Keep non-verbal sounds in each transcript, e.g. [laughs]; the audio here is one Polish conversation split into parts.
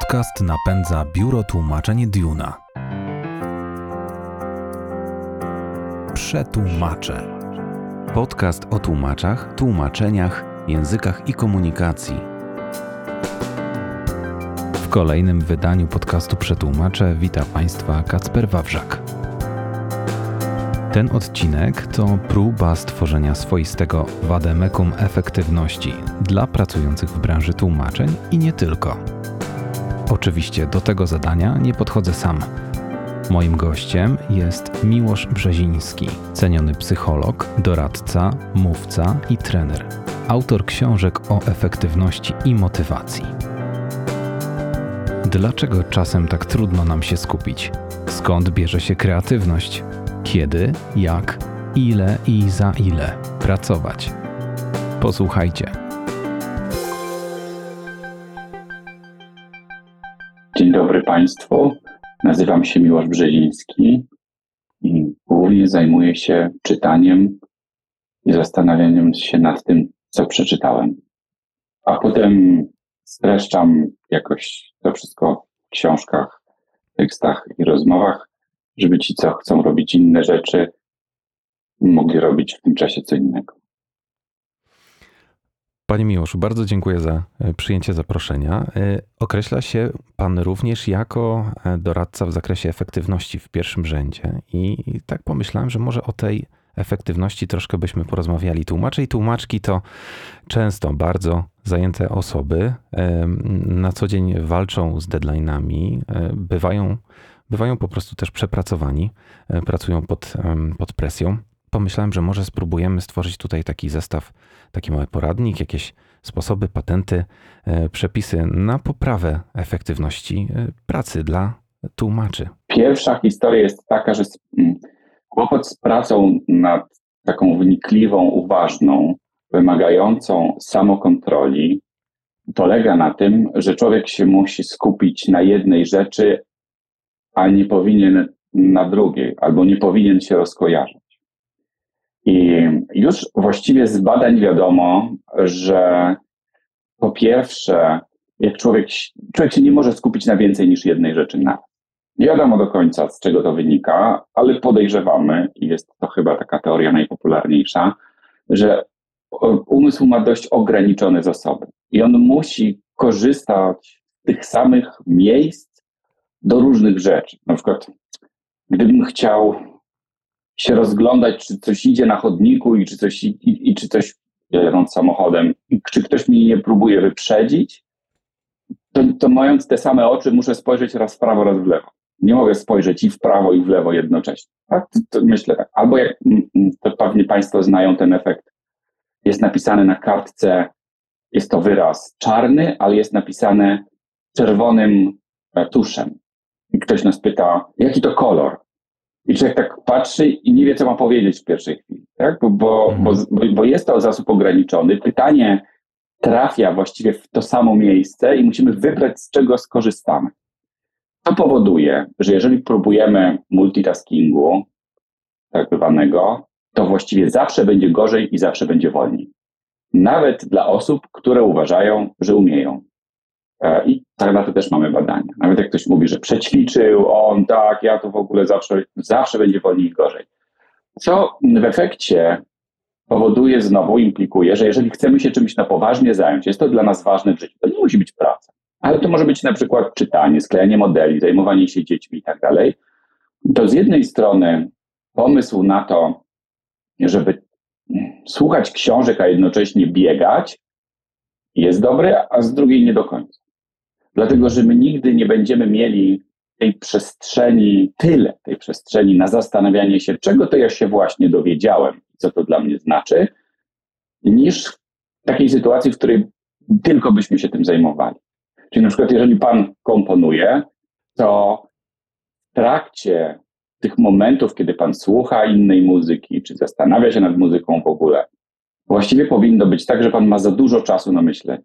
Podcast napędza biuro tłumaczeń Duna. Przetłumacze. Podcast o tłumaczach, tłumaczeniach, językach i komunikacji. W kolejnym wydaniu podcastu Przetłumacze wita Państwa Kacper Wawrzak. Ten odcinek to próba stworzenia swoistego wademekum efektywności dla pracujących w branży tłumaczeń i nie tylko. Oczywiście do tego zadania nie podchodzę sam. Moim gościem jest Miłosz Brzeziński, ceniony psycholog, doradca, mówca i trener, autor książek o efektywności i motywacji. Dlaczego czasem tak trudno nam się skupić? Skąd bierze się kreatywność? Kiedy, jak, ile i za ile pracować? Posłuchajcie. Państwu. Nazywam się Miłosz Brzeziński i głównie zajmuję się czytaniem i zastanawianiem się nad tym, co przeczytałem. A potem streszczam jakoś to wszystko w książkach, tekstach i rozmowach, żeby ci, co chcą robić inne rzeczy, mogli robić w tym czasie co innego. Panie Miłoszu, bardzo dziękuję za e, przyjęcie zaproszenia. E, określa się Pan również jako e, doradca w zakresie efektywności w pierwszym rzędzie i tak pomyślałem, że może o tej efektywności troszkę byśmy porozmawiali. Tłumacze i tłumaczki to często bardzo zajęte osoby, na co dzień walczą z deadline'ami, bywają, bywają po prostu też przepracowani, pracują pod, pod presją pomyślałem, że może spróbujemy stworzyć tutaj taki zestaw, taki mały poradnik, jakieś sposoby, patenty, e, przepisy na poprawę efektywności e, pracy dla tłumaczy. Pierwsza historia jest taka, że mm, kłopot z pracą nad taką wnikliwą, uważną, wymagającą samokontroli polega na tym, że człowiek się musi skupić na jednej rzeczy, a nie powinien na drugiej, albo nie powinien się rozkojarzyć. I już właściwie z badań wiadomo, że po pierwsze, jak człowiek, człowiek się nie może skupić na więcej niż jednej rzeczy na. Nie wiadomo do końca, z czego to wynika, ale podejrzewamy, i jest to chyba taka teoria najpopularniejsza, że umysł ma dość ograniczone zasoby i on musi korzystać z tych samych miejsc do różnych rzeczy. Na przykład, gdybym chciał się rozglądać, czy coś idzie na chodniku i czy coś, i, i czy coś jadąc samochodem, i czy ktoś mnie nie próbuje wyprzedzić, to, to mając te same oczy muszę spojrzeć raz w prawo, raz w lewo. Nie mogę spojrzeć i w prawo, i w lewo jednocześnie. Tak? To, to myślę tak. Albo jak to pewnie Państwo znają ten efekt. Jest napisane na kartce, jest to wyraz czarny, ale jest napisane czerwonym e, tuszem. I ktoś nas pyta, jaki to kolor? I człowiek tak patrzy i nie wie, co ma powiedzieć w pierwszej chwili, tak? bo, bo, mhm. bo, bo jest to zasób ograniczony. Pytanie trafia właściwie w to samo miejsce i musimy wybrać, z czego skorzystamy. To powoduje, że jeżeli próbujemy multitaskingu, tak zwanego, to właściwie zawsze będzie gorzej i zawsze będzie wolniej. Nawet dla osób, które uważają, że umieją. E, I tak na to też mamy badania. Nawet jak ktoś mówi, że przećwiczył, on tak, ja to w ogóle zawsze, zawsze będzie wolniej i gorzej. Co w efekcie powoduje znowu, implikuje, że jeżeli chcemy się czymś na poważnie zająć, jest to dla nas ważne w życiu, to nie musi być praca. Ale to może być na przykład czytanie, sklejanie modeli, zajmowanie się dziećmi i tak dalej. To z jednej strony pomysł na to, żeby słuchać książek, a jednocześnie biegać, jest dobry, a z drugiej nie do końca. Dlatego, że my nigdy nie będziemy mieli tej przestrzeni, tyle tej przestrzeni na zastanawianie się, czego to ja się właśnie dowiedziałem, co to dla mnie znaczy, niż w takiej sytuacji, w której tylko byśmy się tym zajmowali. Czyli na przykład, jeżeli pan komponuje, to w trakcie tych momentów, kiedy pan słucha innej muzyki, czy zastanawia się nad muzyką w ogóle, właściwie powinno być tak, że pan ma za dużo czasu na myślenie.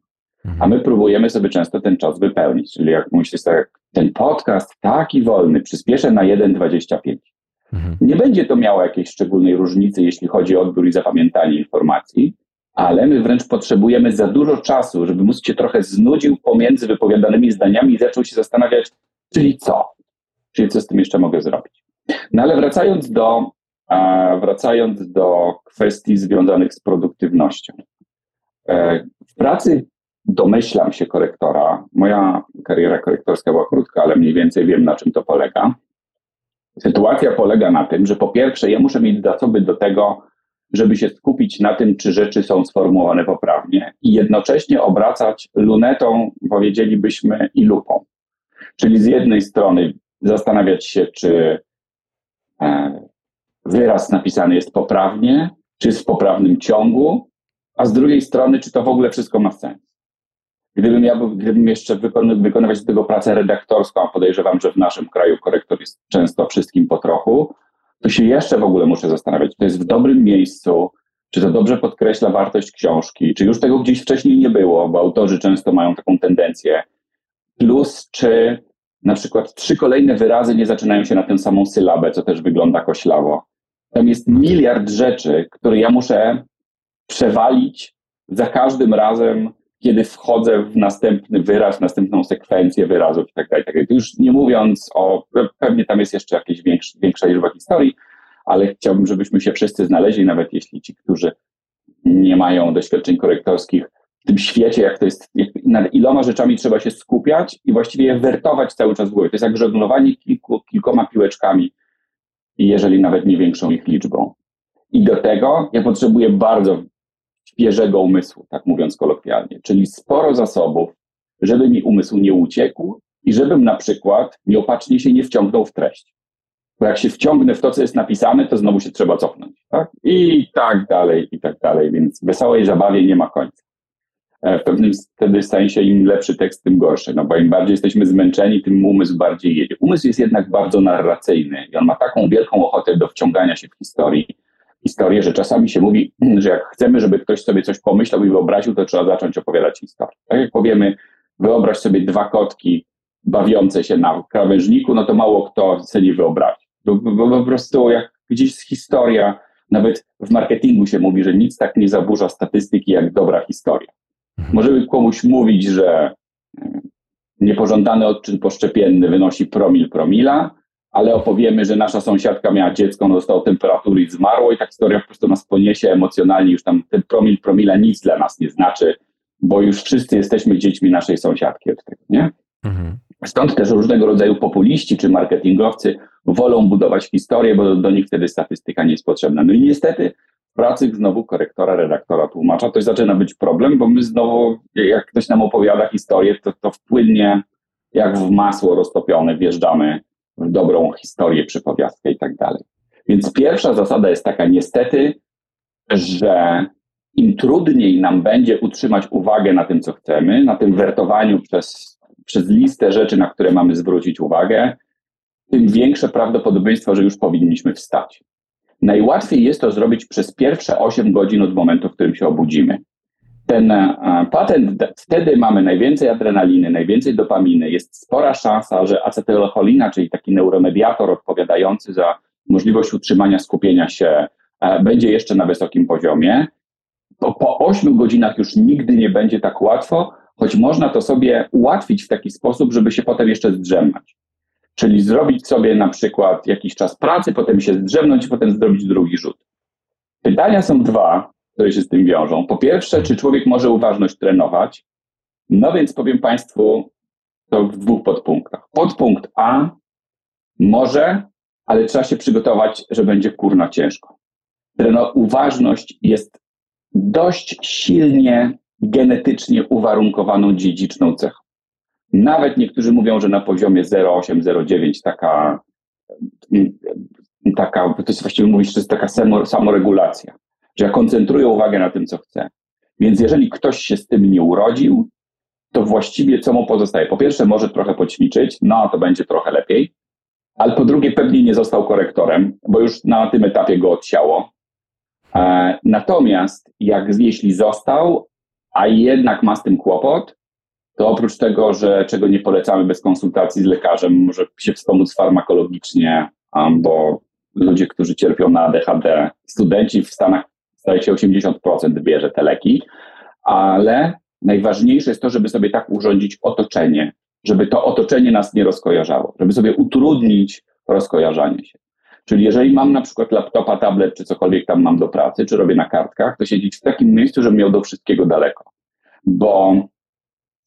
A my próbujemy sobie często ten czas wypełnić. Czyli jak myślisz tak, ten podcast taki wolny, przyspieszę na 1,25. Mhm. Nie będzie to miało jakiejś szczególnej różnicy, jeśli chodzi o odbiór i zapamiętanie informacji, ale my wręcz potrzebujemy za dużo czasu, żeby mózg się trochę znudził pomiędzy wypowiadanymi zdaniami i zaczął się zastanawiać, czyli co? Czyli co z tym jeszcze mogę zrobić? No ale wracając do, wracając do kwestii związanych z produktywnością. E, w pracy domyślam się korektora. Moja kariera korektorska była krótka, ale mniej więcej wiem, na czym to polega. Sytuacja polega na tym, że po pierwsze, ja muszę mieć zasoby do tego, żeby się skupić na tym, czy rzeczy są sformułowane poprawnie i jednocześnie obracać lunetą, powiedzielibyśmy, i lupą. Czyli z jednej strony zastanawiać się, czy e, wyraz napisany jest poprawnie, czy jest w poprawnym ciągu, a z drugiej strony, czy to w ogóle wszystko ma sens. Gdybym, ja, gdybym jeszcze wykon, wykonywać do tego pracę redaktorską, a podejrzewam, że w naszym kraju korektor jest często wszystkim po trochu, to się jeszcze w ogóle muszę zastanawiać, czy to jest w dobrym miejscu, czy to dobrze podkreśla wartość książki, czy już tego gdzieś wcześniej nie było, bo autorzy często mają taką tendencję. Plus, czy na przykład trzy kolejne wyrazy nie zaczynają się na tę samą sylabę, co też wygląda koślawo. Tam jest miliard rzeczy, które ja muszę przewalić za każdym razem, kiedy wchodzę w następny wyraz, w następną sekwencję wyrazów i tak dalej. Tak już nie mówiąc o, pewnie tam jest jeszcze jakaś większa, większa liczba historii, ale chciałbym, żebyśmy się wszyscy znaleźli, nawet jeśli ci, którzy nie mają doświadczeń korektorskich w tym świecie, jak to jest, jak, nad iloma rzeczami trzeba się skupiać i właściwie je wertować cały czas w głowie. To jest jak żeglowanie kilku, kilkoma piłeczkami, jeżeli nawet nie większą ich liczbą. I do tego ja potrzebuję bardzo świeżego umysłu, tak mówiąc kolokwialnie, czyli sporo zasobów, żeby mi umysł nie uciekł i żebym na przykład nieopatrznie się nie wciągnął w treść. Bo jak się wciągnę w to, co jest napisane, to znowu się trzeba cofnąć. Tak? I tak dalej, i tak dalej. Więc wesołej zabawie nie ma końca. E, w pewnym wtedy sensie im lepszy tekst, tym gorszy. No bo im bardziej jesteśmy zmęczeni, tym umysł bardziej jedzie. Umysł jest jednak bardzo narracyjny i on ma taką wielką ochotę do wciągania się w historii, historię, że czasami się mówi, [clears throat] że jak chcemy, żeby ktoś sobie coś pomyślał i wyobraził, to trzeba zacząć opowiadać historię. Tak jak powiemy, wyobraź sobie dwa kotki bawiące się na krawężniku, no to mało kto sobie nie wyobrazi. Bo, bo, po prostu jak gdzieś historia, nawet w marketingu się mówi, że nic tak nie zaburza statystyki jak dobra historia. Mhm. Możemy komuś mówić, że e, niepożądany odczyn poszczepienny wynosi promil promila, ale opowiemy, że nasza sąsiadka miała dziecko, ono dostało temperatury i zmarło i ta historia po prostu nas poniesie emocjonalnie, już tam ten promil promila nic dla nas nie znaczy, bo już wszyscy jesteśmy dziećmi naszej sąsiadki od tego, nie? Mhm. Stąd też różnego rodzaju populiści czy marketingowcy wolą budować historię, bo do, do nich wtedy statystyka nie jest potrzebna. No i niestety w pracy znowu korektora, redaktora, tłumacza to zaczyna być problem, bo my znowu, jak ktoś nam opowiada historię, to, to wpłynnie jak w masło roztopione wjeżdżamy dobrą historię, przypowiastkę i tak dalej. Więc pierwsza zasada jest taka, niestety, że im trudniej nam będzie utrzymać uwagę na tym, co chcemy, na tym wertowaniu przez, przez listę rzeczy, na które mamy zwrócić uwagę, tym większe prawdopodobieństwo, że już powinniśmy wstać. Najłatwiej jest to zrobić przez pierwsze 8 godzin od momentu, w którym się obudzimy ten e, patent, wtedy mamy najwięcej adrenaliny, najwięcej dopaminy, jest spora szansa, że acetylcholina, czyli taki neuromediator odpowiadający za możliwość utrzymania skupienia się, e, będzie jeszcze na wysokim poziomie. Po, po 8 godzinach już nigdy nie będzie tak łatwo, choć można to sobie ułatwić w taki sposób, żeby się potem jeszcze zdrzemnąć. Czyli zrobić sobie na przykład jakiś czas pracy, potem się zdrzemnąć, potem zrobić drugi rzut. Pytania są dwa które się z tym wiążą. Po pierwsze, czy człowiek może uważność trenować? No więc powiem Państwu to w dwóch podpunktach. Podpunkt A może, ale trzeba się przygotować, że będzie kurna ciężko. Treno, uważność jest dość silnie genetycznie uwarunkowaną dziedziczną cechą. Nawet niektórzy mówią, że na poziomie 0,8, 0,9 taka, taka, to jest właściwie mówić, że to jest taka samoregulacja że ja koncentruję uwagę na tym, co chcę. Więc jeżeli ktoś się z tym nie urodził, to właściwie co mu pozostaje? Po pierwsze, może trochę poćwiczyć, no to będzie trochę lepiej, ale po drugie, pewnie nie został korektorem, bo już na tym etapie go odsiało. E, natomiast jak, jeśli został, a jednak ma z tym kłopot, to oprócz tego, że czego nie polecamy bez konsultacji z lekarzem, może się wspomóc farmakologicznie, bo ludzie, którzy cierpią na ADHD, studenci w Stanach zdaje się 80% bierze te leki, ale najważniejsze jest to, żeby sobie tak urządzić otoczenie, żeby to otoczenie nas nie rozkojarzało, żeby sobie utrudnić rozkojarzanie się. Czyli jeżeli mam na przykład laptopa, tablet, czy cokolwiek tam mam do pracy, czy robię na kartkach, to siedzieć w takim miejscu, żebym miał do wszystkiego daleko. Bo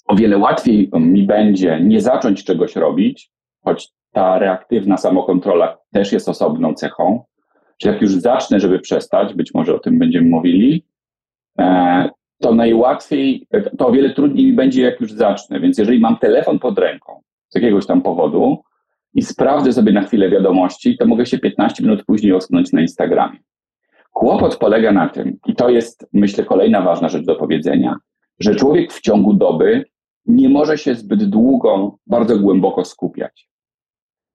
o wiele łatwiej mi będzie nie zacząć czegoś robić, choć ta reaktywna samokontrola też jest osobną cechą, czy jak już zacznę, żeby przestać, być może o tym będziemy mówili, e, to najłatwiej, to o wiele trudniej mi będzie, jak już zacznę. Więc jeżeli mam telefon pod ręką z jakiegoś tam powodu i sprawdzę sobie na chwilę wiadomości, to mogę się 15 minut później osunąć na Instagramie. Kłopot polega na tym, i to jest, myślę, kolejna ważna rzecz do powiedzenia, że człowiek w ciągu doby nie może się zbyt długo, bardzo głęboko skupiać.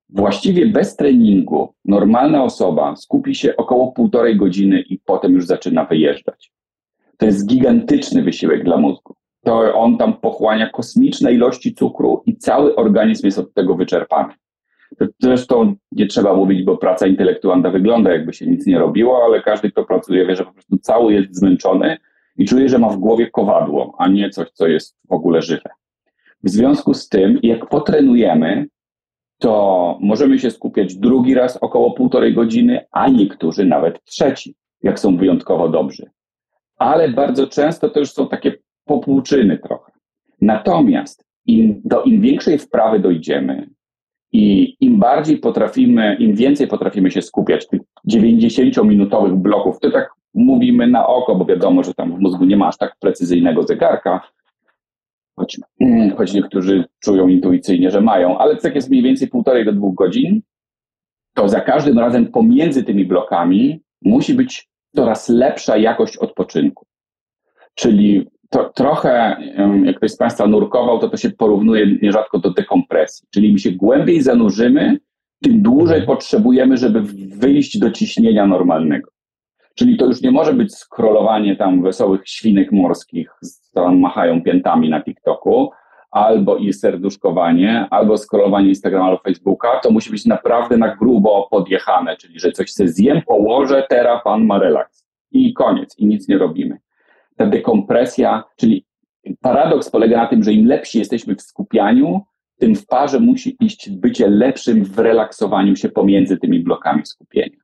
Właściwie bez treningu normalna osoba skupi się około półtorej godziny i potem już zaczyna wyjeżdżać. To jest gigantyczny wysiłek dla mózgu. To on tam pochłania kosmiczne ilości cukru i cały organizm jest od tego wyczerpany. Zresztą nie trzeba mówić, bo praca intelektualna wygląda jakby się nic nie robiło, ale każdy, kto pracuje, wie, że po prostu cały jest zmęczony i czuje, że ma w głowie kowadło, a nie coś, co jest w ogóle żywe. W związku z tym, jak potrenujemy, to możemy się skupiać drugi raz około półtorej godziny, a niektórzy nawet trzeci, jak są wyjątkowo dobrzy. Ale bardzo często to już są takie popłuczyny trochę. Natomiast im, do im większej wprawy dojdziemy i im bardziej potrafimy, im więcej potrafimy się skupiać, tych 90-minutowych bloków, to tak mówimy na oko, bo wiadomo, że tam w mózgu nie ma aż tak precyzyjnego zegarka, choć, [clears throat] choć niektórzy czują intuicyjnie, że mają, ale tak jest mniej więcej półtorej do dwóch godzin, to za każdym razem pomiędzy tymi blokami musi być coraz lepsza jakość odpoczynku. Czyli to, trochę, jak ktoś z Państwa nurkował, to to się porównuje nierzadko do dekompresji. Czyli im się głębiej zanurzymy, tym dłużej potrzebujemy, żeby wyjść do ciśnienia normalnego. Czyli to już nie może być skrolowanie tam wesołych świnek morskich, co tam machają piętami na TikToku, albo i serduszkowanie, albo scrollowanie Instagrama albo Facebooka, to musi być naprawdę na grubo podjechane, czyli że coś sobie zjem, położę, teraz pan ma relaks. I koniec, i nic nie robimy. Ta dekompresja, czyli paradoks polega na tym, że im lepsi jesteśmy w skupianiu, tym w parze musi iść bycie lepszym w relaksowaniu się pomiędzy tymi blokami skupienia.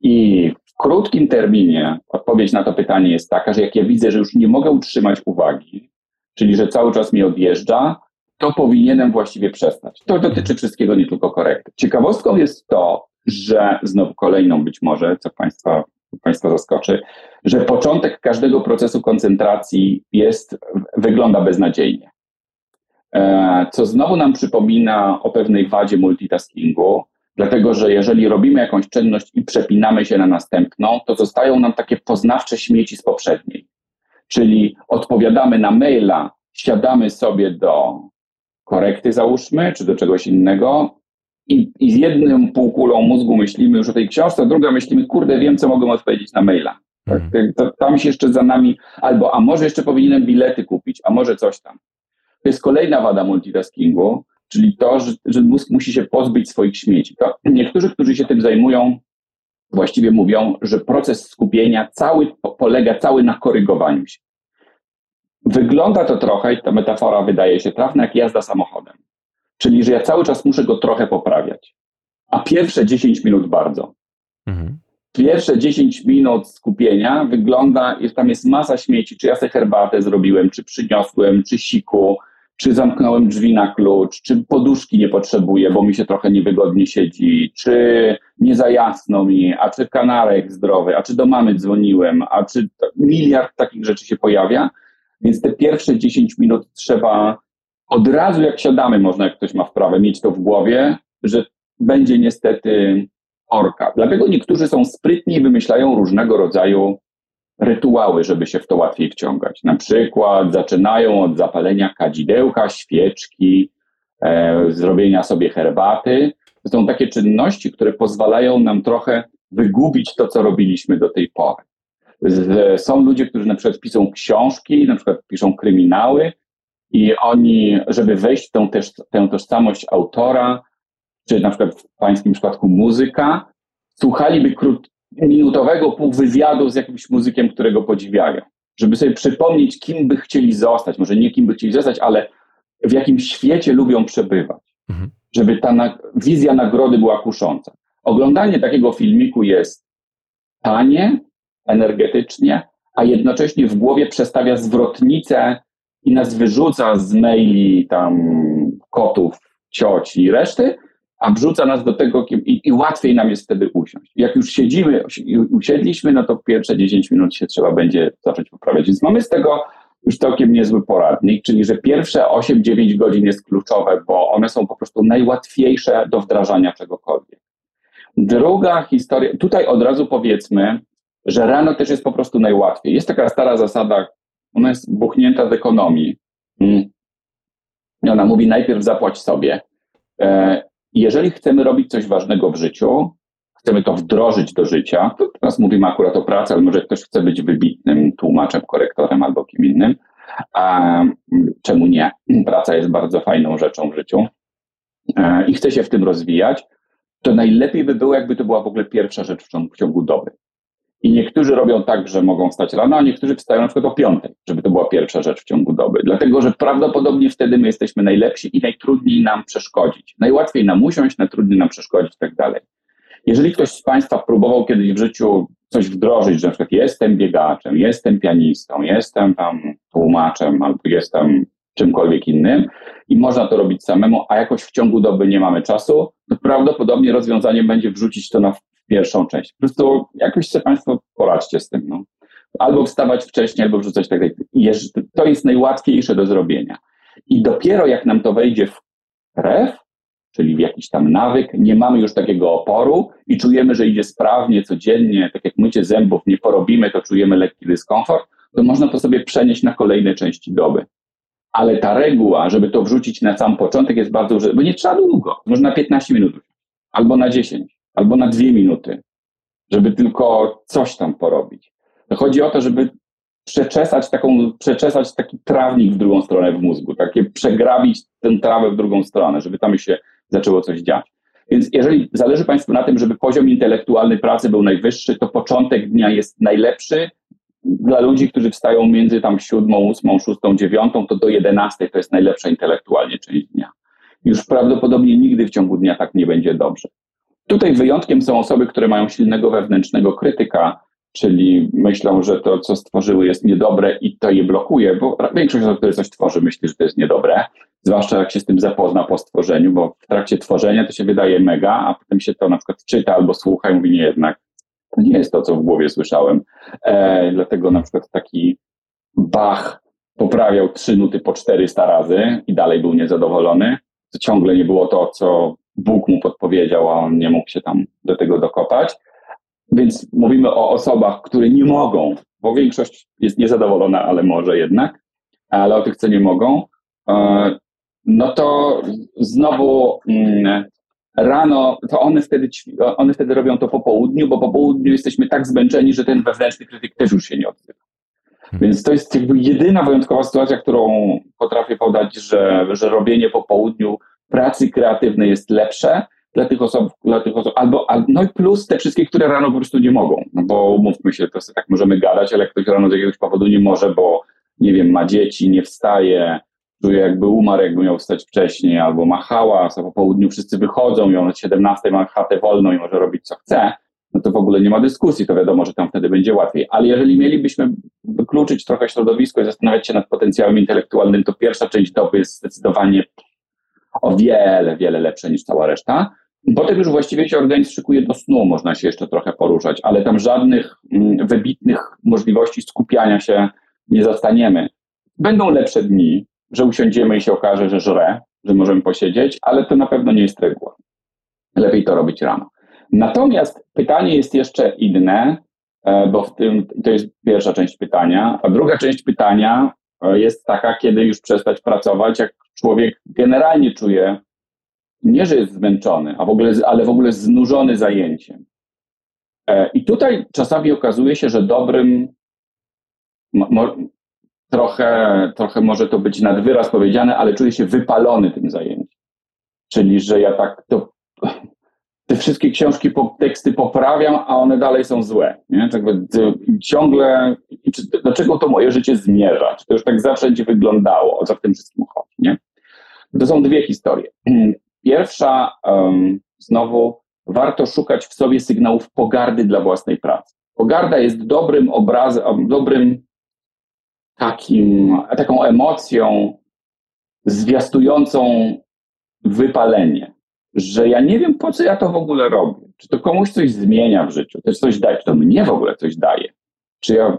I krótkim terminie odpowiedź na to pytanie jest taka, że jak ja widzę, że już nie mogę utrzymać uwagi, czyli że cały czas mi odjeżdża, to powinienem właściwie przestać. To dotyczy wszystkiego, nie tylko korekty. Ciekawostką jest to, że znowu kolejną być może, co Państwa, Państwa zaskoczy, że początek każdego procesu koncentracji jest, wygląda beznadziejnie. E, co znowu nam przypomina o pewnej wadzie multitaskingu, Dlatego, że jeżeli robimy jakąś czynność i przepinamy się na następną, to zostają nam takie poznawcze śmieci z poprzedniej. Czyli odpowiadamy na maila, siadamy sobie do korekty, załóżmy, czy do czegoś innego, i, i z jednym półkulą mózgu myślimy już o tej książce, a druga myślimy, kurde, wiem, co mogę odpowiedzieć na maila. Tak, mhm. to, tam się jeszcze za nami, albo a może jeszcze powinienem bilety kupić, a może coś tam. To jest kolejna wada multitaskingu, czyli to, że, że mózg musi się pozbyć swoich śmieci. To niektórzy, którzy się tym zajmują, właściwie mówią, że proces skupienia cały polega cały na korygowaniu się. Wygląda to trochę, i ta metafora wydaje się trafna, jak jazda samochodem. Czyli, że ja cały czas muszę go trochę poprawiać. A pierwsze 10 minut bardzo. Mhm. Pierwsze 10 minut skupienia wygląda, jest, tam jest masa śmieci, czy ja sobie herbatę zrobiłem, czy przyniosłem, czy siku, czy zamknąłem drzwi na klucz, czy poduszki nie potrzebuję, bo mi się trochę niewygodnie siedzi, czy nie za jasno mi, a czy kanarek zdrowy, a czy do mamy dzwoniłem, a czy miliard takich rzeczy się pojawia. Więc te pierwsze 10 minut trzeba od razu, jak siadamy, można, jak ktoś ma wprawę, mieć to w głowie, że będzie niestety orka. Dlatego niektórzy są sprytni i wymyślają różnego rodzaju rytuały, żeby się w to łatwiej wciągać. Na przykład zaczynają od zapalenia kadzidełka, świeczki, e, zrobienia sobie herbaty. To są takie czynności, które pozwalają nam trochę wygubić to, co robiliśmy do tej pory. Z, są ludzie, którzy na przykład piszą książki, na przykład piszą kryminały i oni, żeby wejść w tę, też, tę tożsamość autora, czy na przykład w pańskim przypadku muzyka, słuchaliby krót, minutowego półwywiadu z jakimś muzykiem, którego podziwiają. Żeby sobie przypomnieć, kim by chcieli zostać. Może nie kim by chcieli zostać, ale w jakim świecie lubią przebywać. Mhm. Żeby ta na, wizja nagrody była kusząca. Oglądanie takiego filmiku jest tanie, energetycznie, a jednocześnie w głowie przestawia zwrotnicę i nas wyrzuca z maili tam kotów, cioci i reszty, a wrzuca nas do tego i, i, łatwiej nam jest wtedy usiąść. Jak już siedzimy, usiedliśmy, no to pierwsze 10 minut się trzeba będzie zacząć poprawiać. Więc mamy z tego już całkiem niezły poradnik, czyli że pierwsze 8-9 godzin jest kluczowe, bo one są po prostu najłatwiejsze do wdrażania czegokolwiek. Druga historia, tutaj od razu powiedzmy, że rano też jest po prostu najłatwiej. Jest taka stara zasada, ona jest buchnięta z ekonomii. Mm. Ona mówi najpierw zapłać sobie. Jeżeli chcemy robić coś ważnego w życiu, chcemy to wdrożyć do życia, to teraz mówimy akurat o pracy, ale może ktoś chce być wybitnym tłumaczem, korektorem albo kim innym, a czemu nie? Praca jest bardzo fajną rzeczą w życiu e, i chce się w tym rozwijać, to najlepiej by było, jakby to była w ogóle pierwsza rzecz w ciągu doby. I niektórzy robią tak, że mogą wstać rano, a niektórzy wstają na przykład o piątej, żeby to była pierwsza rzecz w ciągu doby. Dlatego, że prawdopodobnie wtedy my jesteśmy najlepsi i najtrudniej nam przeszkodzić. Najłatwiej nam usiąść, najtrudniej nam przeszkodzić i tak dalej. Jeżeli ktoś z Państwa próbował kiedyś w życiu coś wdrożyć, że na przykład jestem biegaczem, jestem pianistą, jestem tam tłumaczem albo jestem czymkolwiek innym i można to robić samemu, a jakoś w ciągu doby nie mamy czasu, to prawdopodobnie rozwiązaniem będzie wrzucić to na pierwszą część. Po prostu jakoś sobie Państwo poradźcie z tym. No. Albo wstawać wcześniej, albo wrzucać tak dalej. To jest najłatwiejsze do zrobienia. I dopiero jak nam to wejdzie w krew, czyli w jakiś tam nawyk, nie mamy już takiego oporu i czujemy, że idzie sprawnie, codziennie, tak jak mycie zębów nie porobimy, to czujemy lekki dyskomfort, to można to sobie przenieść na kolejne części doby. Ale ta reguła, żeby to wrzucić na sam początek jest bardzo, bo nie trzeba długo, można 15 minut albo na 10 albo na dwie minuty, żeby tylko coś tam porobić. Chodzi o to, żeby przeczesać, taką, przeczesać taki trawnik w drugą stronę w mózgu, takie przegrabić tę trawę w drugą stronę, żeby tam się zaczęło coś dziać. Więc jeżeli zależy Państwu na tym, żeby poziom intelektualny pracy był najwyższy, to początek dnia jest najlepszy. Dla ludzi, którzy wstają między tam siódmą, ósmą, szóstą, dziewiątą, to do jedenastej to jest najlepsza intelektualnie część dnia. Już prawdopodobnie nigdy w ciągu dnia tak nie będzie dobrze. Tutaj wyjątkiem są osoby, które mają silnego wewnętrznego krytyka, czyli myślą, że to, co stworzyły, jest niedobre i to je blokuje, bo większość osób, które coś tworzy, myśli, że to jest niedobre, zwłaszcza jak się z tym zapozna po stworzeniu, bo w trakcie tworzenia to się wydaje mega, a potem się to na przykład czyta albo słucha i mówi, nie jednak, to nie jest to, co w głowie słyszałem. E, dlatego na przykład taki Bach poprawiał trzy nuty po 400 razy i dalej był niezadowolony. To ciągle nie było to, co Bóg mu podpowiedział, a on nie mógł się tam do tego dokopać. Więc mówimy o osobach, które nie mogą, bo większość jest niezadowolona, ale może jednak, ale o tych, co nie mogą, e, no to znowu mm, rano, to one wtedy, one wtedy robią to po południu, bo po południu jesteśmy tak zmęczeni, że ten wewnętrzny krytyk też już się nie odzywa. Hmm. Więc to jest jedyna wyjątkowa sytuacja, którą potrafię podać, że, że robienie po południu pracy kreatywnej jest lepsze dla tych osób, dla tych osób albo, no i plus te wszystkie, które rano po prostu nie mogą, no bo mówmy się, to tak możemy gadać, ale ktoś rano z jakiegoś powodu nie może, bo nie wiem, ma dzieci, nie wstaje, czuje jakby umarł, jakby miał wstać wcześniej, albo ma hałas, a po południu wszyscy wychodzą i on od 17 ma chatę wolną i może robić co chce, no to w ogóle nie ma dyskusji, to wiadomo, że tam wtedy będzie łatwiej. Ale jeżeli mielibyśmy wykluczyć trochę środowisko i zastanawiać się nad potencjałem intelektualnym, to pierwsza część doby jest zdecydowanie o wiele, wiele lepsze niż cała reszta. Potem już właściwie się organizm szykuje do snu, można się jeszcze trochę poruszać, ale tam żadnych mm, wybitnych możliwości skupiania się nie zastaniemy. Będą lepsze dni, że usiądziemy i się okaże, że żre, że możemy posiedzieć, ale to na pewno nie jest reguła. Lepiej to robić rano. Natomiast pytanie jest jeszcze inne, e, bo w tym to jest pierwsza część pytania, a druga część pytania jest taka, kiedy już przestać pracować, jak człowiek generalnie czuje, nie że jest zmęczony, a w ogóle, ale w ogóle znużony zajęciem. E, I tutaj czasami okazuje się, że dobrym, mo, trochę, trochę może to być nad wyraz powiedziane, ale czuję się wypalony tym zajęciem. Czyli, że ja tak to te wszystkie książki, teksty poprawiam, a one dalej są złe. Nie? Tak ciągle, czy, do czego to moje życie zmierza? Czy to już tak zawsze będzie wyglądało? O co w tym wszystkim chodzi? Nie? To są dwie historie. Pierwsza, um, znowu, warto szukać w sobie sygnałów pogardy dla własnej pracy. Pogarda jest dobrym obrazem, dobrym takim, taką emocją zwiastującą wypalenie, że ja nie wiem, po co ja to w ogóle robię. Czy to komuś coś zmienia w życiu, też coś daje, czy to mnie w ogóle coś daje. Czy ja,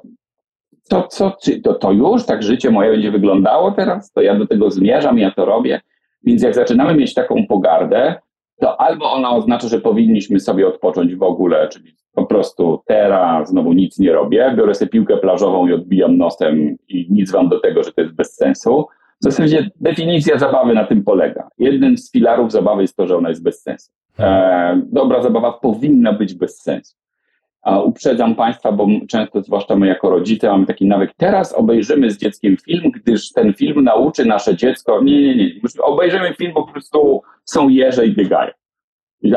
to, co, czy to, to już tak życie moje będzie wyglądało teraz, to ja do tego zmierzam, ja to robię. Więc jak zaczynamy mieć taką pogardę, to albo ona oznacza, że powinniśmy sobie odpocząć w ogóle, czyli po prostu teraz znowu nic nie robię, biorę sobie piłkę plażową i odbijam nosem i nic wam do tego, że to jest bez sensu. W zasadzie definicja zabawy na tym polega. Jednym z filarów zabawy jest to, że ona jest bez sensu. E, dobra zabawa powinna być bez sensu. A uprzedzam Państwa, bo często, zwłaszcza my jako rodzice, mamy taki nawyk, teraz obejrzymy z dzieckiem film, gdyż ten film nauczy nasze dziecko, nie, nie, nie, obejrzymy film, bo po prostu są jeże i biegają.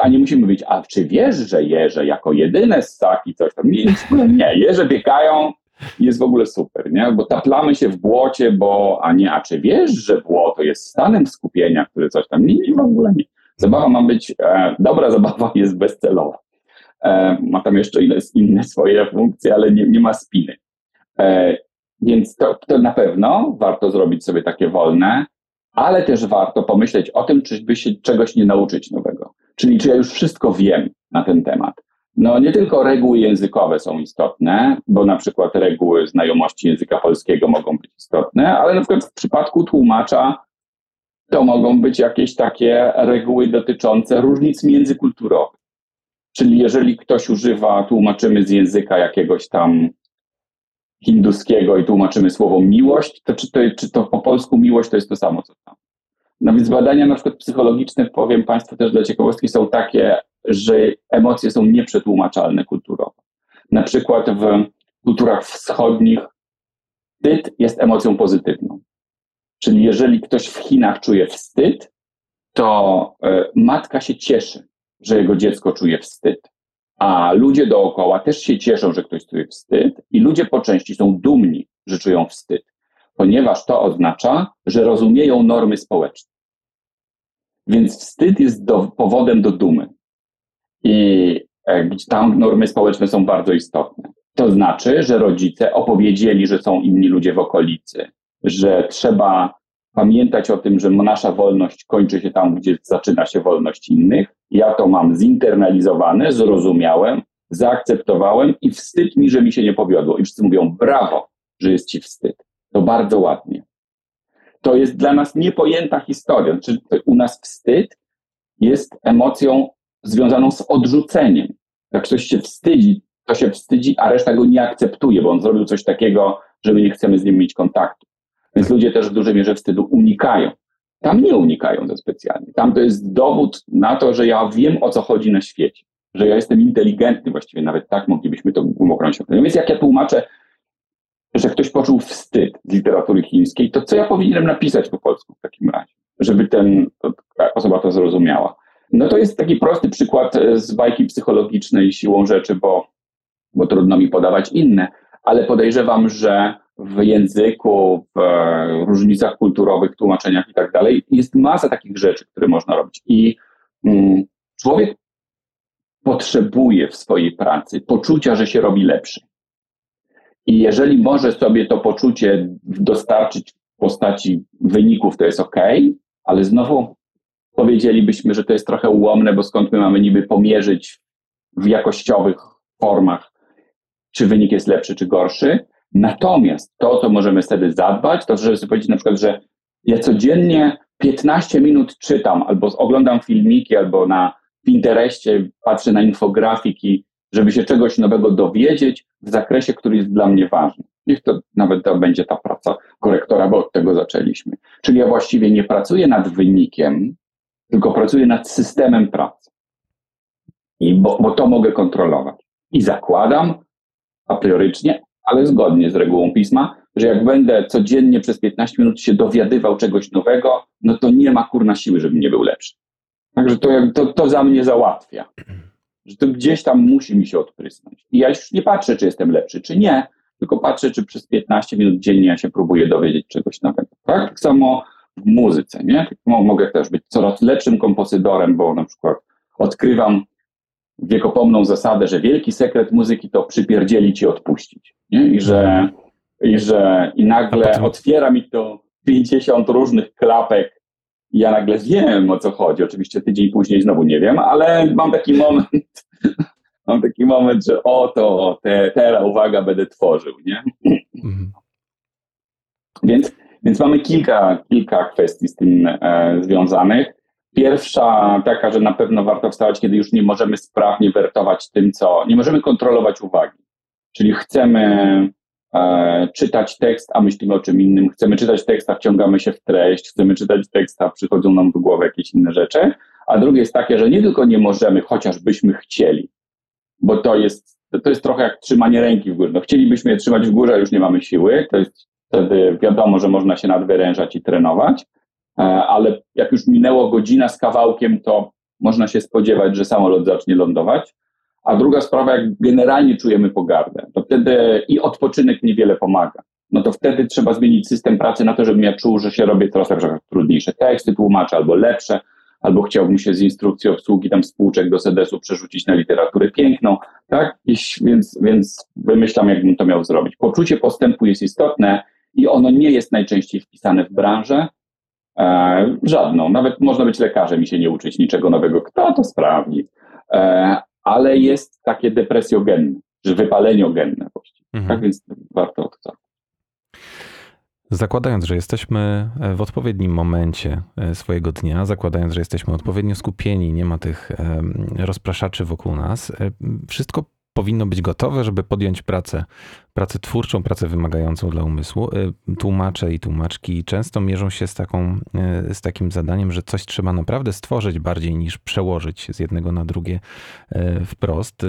A nie musimy mówić, a czy wiesz, że jeże jako jedyne ssaki coś tam? Nie, nie, jeże biegają, jest w ogóle super, nie? Bo taplamy się w błocie, bo, a nie, a czy wiesz, że błoto jest stanem skupienia, który coś tam, nie, nie w ogóle nie. Zabawa ma być, e, dobra zabawa [laughs] jest bezcelowa. E, ma tam jeszcze inne, swoje funkcje, ale nie, nie ma spiny. E, więc to, to na pewno warto zrobić sobie takie wolne, ale też warto pomyśleć o tym, czy by się czegoś nie nauczyć nowego. Czyli czy ja już wszystko wiem na ten temat. No nie tylko reguły językowe są istotne, bo na przykład reguły znajomości języka polskiego mogą być istotne, ale na przykład w przypadku tłumacza to mogą być jakieś takie reguły dotyczące różnic międzykulturowych. Czyli jeżeli ktoś używa, tłumaczymy z języka jakiegoś tam hinduskiego i tłumaczymy słowo miłość, to czy, to czy to po polsku miłość to jest to samo, co tam? No więc badania na przykład psychologiczne, powiem Państwu też dla ciekawostki, są takie, że emocje są nieprzetłumaczalne kulturowo. Na przykład w kulturach wschodnich wstyd jest emocją pozytywną. Czyli jeżeli ktoś w Chinach czuje wstyd, to e, matka się cieszy, że jego dziecko czuje wstyd. A ludzie dookoła też się cieszą, że ktoś czuje wstyd, i ludzie po części są dumni, że czują wstyd, ponieważ to oznacza, że rozumieją normy społeczne. Więc wstyd jest do, powodem do dumy. I e, tam normy społeczne są bardzo istotne. To znaczy, że rodzice opowiedzieli, że są inni ludzie w okolicy, że trzeba pamiętać o tym, że nasza wolność kończy się tam, gdzie zaczyna się wolność innych. Ja to mam zinternalizowane, zrozumiałem, zaakceptowałem i wstyd mi, że mi się nie powiodło. I wszyscy mówią, brawo, że jest ci wstyd. To bardzo ładnie. To jest dla nas niepojęta historia. Znaczy, u nas wstyd jest emocją związaną z odrzuceniem. Jak ktoś się wstydzi, to się wstydzi, a reszta go nie akceptuje, bo on zrobił coś takiego, że my nie chcemy z nim mieć kontaktu. Więc ludzie też w dużej mierze wstydu unikają. Tam nie unikają za specjalnie. Tam to jest dowód na to, że ja wiem, o co chodzi na świecie. Że ja jestem inteligentny, właściwie nawet tak moglibyśmy to głęboko określić. Więc jak ja tłumaczę, że ktoś poczuł wstyd z literatury chińskiej, to co ja powinienem napisać po polsku w takim razie, żeby ten, ta osoba to zrozumiała? No to jest taki prosty przykład z bajki psychologicznej siłą rzeczy, bo, bo trudno mi podawać inne, ale podejrzewam, że w języku, w różnicach kulturowych, tłumaczeniach i tak dalej. Jest masa takich rzeczy, które można robić. I mm, człowiek potrzebuje w swojej pracy poczucia, że się robi lepszy. I jeżeli może sobie to poczucie dostarczyć w postaci wyników, to jest ok, ale znowu powiedzielibyśmy, że to jest trochę ułomne, bo skąd my mamy niby pomierzyć w jakościowych formach, czy wynik jest lepszy, czy gorszy. Natomiast to, co możemy wtedy zadbać, to żeby sobie powiedzieć na przykład, że ja codziennie 15 minut czytam albo oglądam filmiki, albo na Pinterestie patrzę na infografiki, żeby się czegoś nowego dowiedzieć w zakresie, który jest dla mnie ważny. Niech to nawet to będzie ta praca korektora, bo od tego zaczęliśmy. Czyli ja właściwie nie pracuję nad wynikiem, tylko pracuję nad systemem pracy. I bo, bo to mogę kontrolować. I zakładam a priorycznie, ale zgodnie z regułą pisma, że jak będę codziennie przez 15 minut się dowiadywał czegoś nowego, no to nie ma kurna siły, żebym nie był lepszy. Także to, to, to za mnie załatwia. Że to gdzieś tam musi mi się odprysnąć. I ja już nie patrzę, czy jestem lepszy, czy nie, tylko patrzę, czy przez 15 minut dziennie ja się próbuję dowiedzieć czegoś nowego. Tak, tak samo w muzyce, nie? Mogę też być coraz lepszym kompozytorem, bo na przykład odkrywam wiekopomną zasadę, że wielki sekret muzyki to przypierdzielić i odpuścić. Nie? I że i że i nagle otwiera mi to 50 różnych klapek i ja nagle wiem o co chodzi. Oczywiście tydzień później znowu nie wiem, ale mam taki moment, [laughs] mam taki moment, że oto, te, teraz uwaga, będę tworzył, nie? Mhm. Więc, więc mamy kilka, kilka kwestii z tym e, związanych. Pierwsza taka, że na pewno warto wstawać, kiedy już nie możemy sprawnie wertować tym, co nie możemy kontrolować uwagi. Czyli chcemy czytać tekst, a myślimy o czym innym. Chcemy czytać tekst, a wciągamy się w treść. Chcemy czytać tekst, a przychodzą nam do głowy jakieś inne rzeczy. A drugie jest takie, że nie tylko nie możemy, chociażbyśmy chcieli, bo to jest, to jest trochę jak trzymanie ręki w górze. No, chcielibyśmy je trzymać w górze, a już nie mamy siły. To jest wtedy wiadomo, że można się nadwyrężać i trenować. E, ale jak już minęło godzina z kawałkiem, to można się spodziewać, że samolot zacznie lądować. A druga sprawa, jak generalnie czujemy pogardę, to wtedy i odpoczynek niewiele pomaga. No to wtedy trzeba zmienić system pracy na to, żebym ja czuł, że się robię coraz trudniejsze teksty tłumaczę albo lepsze, albo chciałbym się z instrukcji obsługi tam spółczek do sedesu przerzucić na literaturę piękną, tak? I, więc, więc wymyślam, jakbym to miał zrobić. Poczucie postępu jest istotne i ono nie jest najczęściej wpisane w branżę, E, żadną. Nawet można być lekarzem i się nie uczyć niczego nowego. Kto to sprawdzi? E, ale jest takie depresjogenne, że wypaleniogenne właściwie. Mhm. Tak więc warto to Zakładając, że jesteśmy w odpowiednim momencie e, swojego dnia, zakładając, że jesteśmy odpowiednio skupieni, nie ma tych rozpraszaczy wokół nas, wszystko powinno być gotowe, żeby podjąć pracę, pracę twórczą, pracę wymagającą dla umysłu. Y, tłumacze i tłumaczki często mierzą się z, taką, y, z takim zadaniem, że coś trzeba naprawdę stworzyć bardziej niż przełożyć z jednego na drugie y, wprost.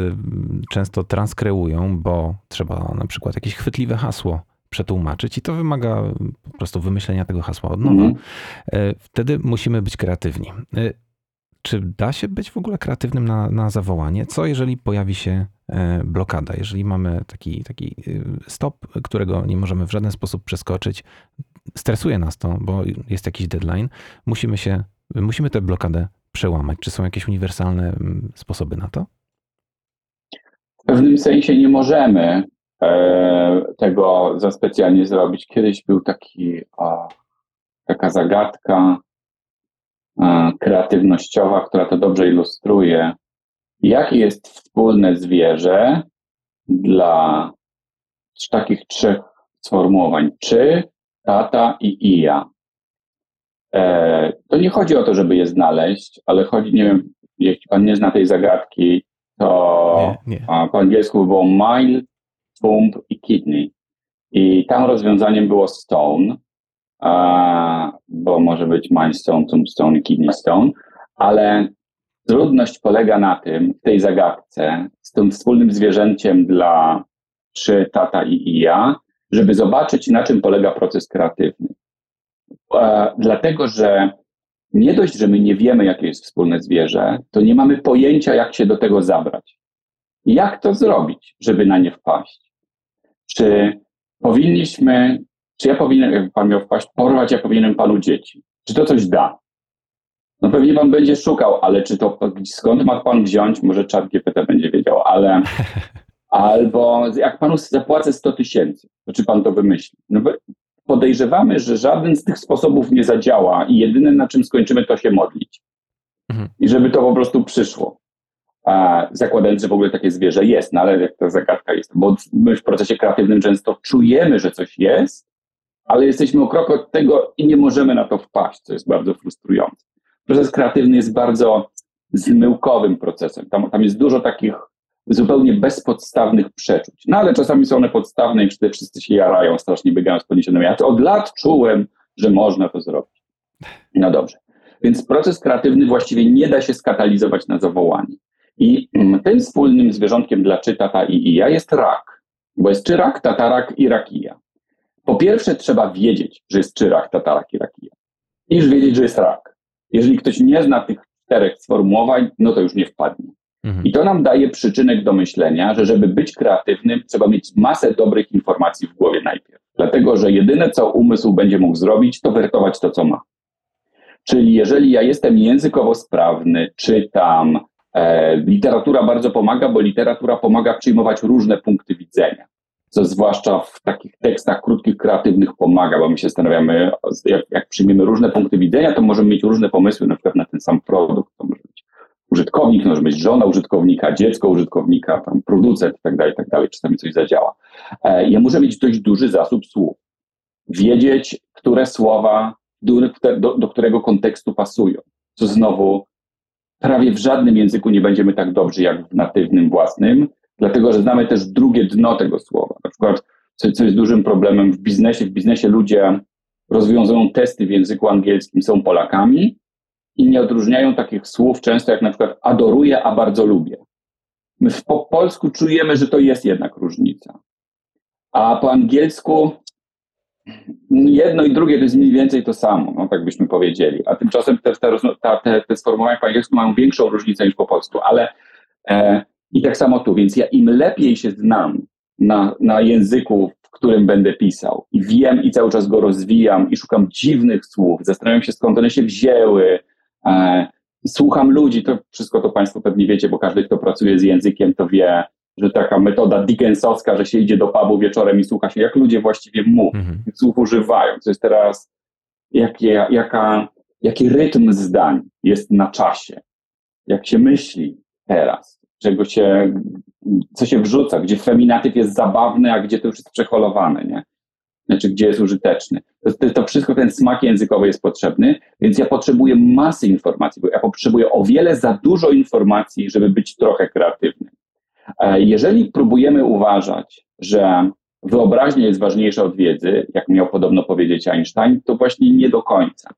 Często transkreują, bo trzeba na przykład jakieś chwytliwe hasło przetłumaczyć i to wymaga po prostu wymyślenia tego hasła od nowa. Mhm. Wtedy musimy być kreatywni. Czy da się być w ogóle kreatywnym na, na zawołanie? Co jeżeli pojawi się e, blokada, jeżeli mamy taki, taki y, stop, którego nie możemy w żaden sposób przeskoczyć? Stresuje nas to, bo jest jakiś deadline. Musimy się, musimy tę blokadę przełamać. Czy są jakieś uniwersalne mm, sposoby na to? W pewnym sensie nie możemy e, tego za specjalnie zrobić. Kiedyś był taki, taka zagadka, kreatywnościowa, która to dobrze ilustruje, jakie jest wspólne zwierzę dla takich trzech sformułowań czy, tata i ija. E, to nie chodzi o to, żeby je znaleźć, ale chodzi, nie wiem, jeśli pan nie zna tej zagadki, to nie, nie. po angielsku było mile, thumb i kidney. I tam rozwiązaniem było stone, bo może być Mindstone, Tombstone Kidney Stone, ale trudność polega na tym, w tej zagadce, z tym wspólnym zwierzęciem dla czy tata i ja, żeby zobaczyć, na czym polega proces kreatywny. Dlatego, że nie dość, że my nie wiemy, jakie jest wspólne zwierzę, to nie mamy pojęcia, jak się do tego zabrać. Jak to zrobić, żeby na nie wpaść? Czy powinniśmy czy ja powinienem, jakby pan miał wpaść, porwać, ja powinienem panu dzieci? Czy to coś da? No pewnie pan będzie szukał, ale czy to, skąd ma pan wziąć? Może czat GPT będzie wiedział, ale [laughs] albo jak panu zapłacę 100 tysięcy, to czy pan to wymyśli? No podejrzewamy, że żaden z tych sposobów nie zadziała i jedyne na czym skończymy to się modlić. Mhm. I żeby to po prostu przyszło. A zakładając, że w ogóle takie zwierzę jest, no ale jak ta zagadka jest, bo my w procesie kreatywnym często czujemy, że coś jest, ale jesteśmy o krok od tego i nie możemy na to wpaść, co jest bardzo frustrujące. Proces kreatywny jest bardzo zmyłkowym procesem. Tam, tam jest dużo takich zupełnie bezpodstawnych przeczuć. No ale czasami są one podstawne i wtedy wszyscy się jarają, strasznie biegają z podniesionymi. Ja od lat czułem, że można to zrobić. No dobrze. Więc proces kreatywny właściwie nie da się skatalizować na zawołanie. I tym wspólnym zwierzątkiem dla czy tata i ja jest rak. Bo jest czy rak, tatarak i rakija. Po pierwsze, trzeba wiedzieć, że jest czy rak, tatarak i rakija. Niż wiedzieć, że jest rak. Jeżeli ktoś nie zna tych czterech sformułowań, no to już nie wpadnie. Mhm. I to nam daje przyczynek do myślenia, że żeby być kreatywnym, trzeba mieć masę dobrych informacji w głowie najpierw. Dlatego, że jedyne, co umysł będzie mógł zrobić, to wertować to, co ma. Czyli jeżeli ja jestem językowo sprawny, czytam, e, literatura bardzo pomaga, bo literatura pomaga przyjmować różne punkty widzenia. Co zwłaszcza w takich tekstach krótkich, kreatywnych pomaga, bo my się zastanawiamy, jak, jak przyjmiemy różne punkty widzenia, to możemy mieć różne pomysły na przykład na ten sam produkt. To może być użytkownik, może być żona użytkownika, dziecko użytkownika, tam producent i tak dalej, tak czasami coś zadziała. E, ja muszę mieć dość duży zasób słów. Wiedzieć, które słowa do, do, do którego kontekstu pasują. Co znowu prawie w żadnym języku nie będziemy tak dobrzy jak w natywnym własnym, dlatego że znamy też drugie dno tego słowa. Na przykład, co, co jest dużym problemem w biznesie, w biznesie ludzie rozwiązują testy w języku angielskim, są Polakami i nie odróżniają takich słów często jak na przykład adoruję, a bardzo lubię. My w, po polsku czujemy, że to jest jednak różnica. A po angielsku jedno i drugie to jest mniej więcej to samo, no, tak byśmy powiedzieli. A tymczasem te, te, te, te sformułowania po angielsku mają większą różnicę niż po polsku, ale e, i tak samo tu. Więc ja im lepiej się znam na, na języku, w którym będę pisał. I wiem i cały czas go rozwijam i szukam dziwnych słów, zastanawiam się skąd one się wzięły, e, słucham ludzi, to wszystko to Państwo pewnie wiecie, bo każdy, kto pracuje z językiem, to wie, że taka metoda Dickensowska, że się idzie do pubu wieczorem i słucha się, jak ludzie właściwie mówią, mhm. słów używają, co jest teraz, jakie, jaka, jaki rytm zdań jest na czasie, jak się myśli teraz, czego się, co się wrzuca, gdzie feminatyw jest zabawny, a gdzie to już jest przeholowane, nie? Znaczy, gdzie jest użyteczny. To, to, wszystko, ten smak językowy jest potrzebny, więc ja potrzebuję masy informacji, bo ja potrzebuję o wiele za dużo informacji, żeby być trochę kreatywnym. E, jeżeli próbujemy uważać, że wyobraźnia jest ważniejsza od wiedzy, jak miał podobno powiedzieć Einstein, to właśnie nie do końca.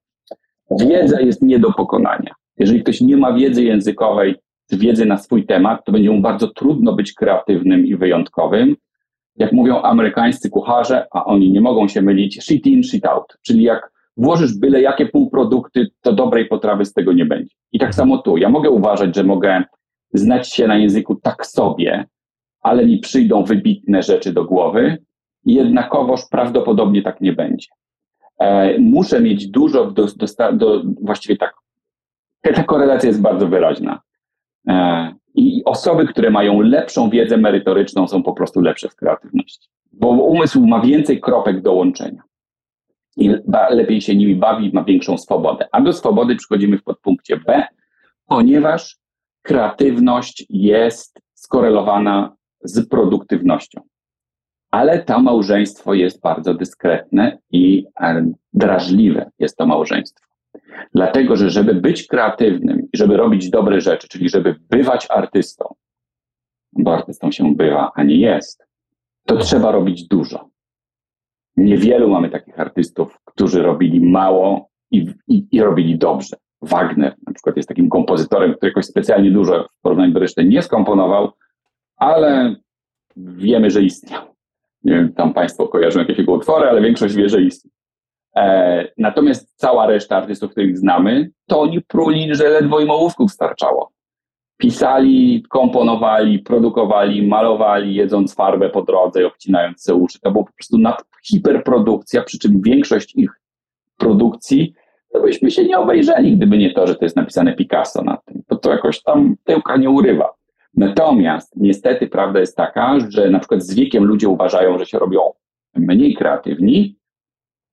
Wiedza jest nie do pokonania. Jeżeli ktoś nie ma wiedzy językowej, wiedzy na swój temat, to będzie mu bardzo trudno być kreatywnym i wyjątkowym. Jak mówią amerykańscy kucharze, a oni nie mogą się mylić, shit in, shit out. Czyli jak włożysz byle jakie półprodukty, to dobrej potrawy z tego nie będzie. I tak samo tu. Ja mogę uważać, że mogę znać się na języku tak sobie, ale mi przyjdą wybitne rzeczy do głowy, jednakowoż prawdopodobnie tak nie będzie. E, muszę mieć dużo do, do, do właściwie tak, ta korelacja jest bardzo wyraźna. E, I osoby, które mają lepszą wiedzę merytoryczną, są po prostu lepsze w kreatywności, bo umysł ma więcej kropek do łączenia i lepiej się nimi bawi, ma większą swobodę. A do swobody przychodzimy w podpunkcie B, ponieważ kreatywność jest skorelowana z produktywnością. Ale to małżeństwo jest bardzo dyskretne i e, drażliwe jest to małżeństwo. Dlatego, że żeby być kreatywnym i żeby robić dobre rzeczy, czyli żeby bywać artystą, bo artystą się bywa, a nie jest, to trzeba robić dużo. Niewielu mamy takich artystów, którzy robili mało i, i, i robili dobrze. Wagner na przykład jest takim kompozytorem, który jakoś specjalnie dużo w porównaniu do reszty nie skomponował, ale wiemy, że istniał. Nie wiem, tam Państwo kojarzą jakieś jego utwory, ale większość wie, że istniał. E, natomiast cała reszta artystów, których znamy, to oni pruli, że ledwo im ołówków starczało. Pisali, komponowali, produkowali, malowali, jedząc farbę po drodze i obcinając se uszy. To była po prostu nad, hiperprodukcja, przy czym większość ich produkcji to byśmy się nie obejrzeli, gdyby nie to, że to jest napisane Picasso na tym. To to jakoś tam tyłka nie urywa. Natomiast niestety prawda jest taka, że na przykład z wiekiem ludzie uważają, że się robią mniej kreatywni.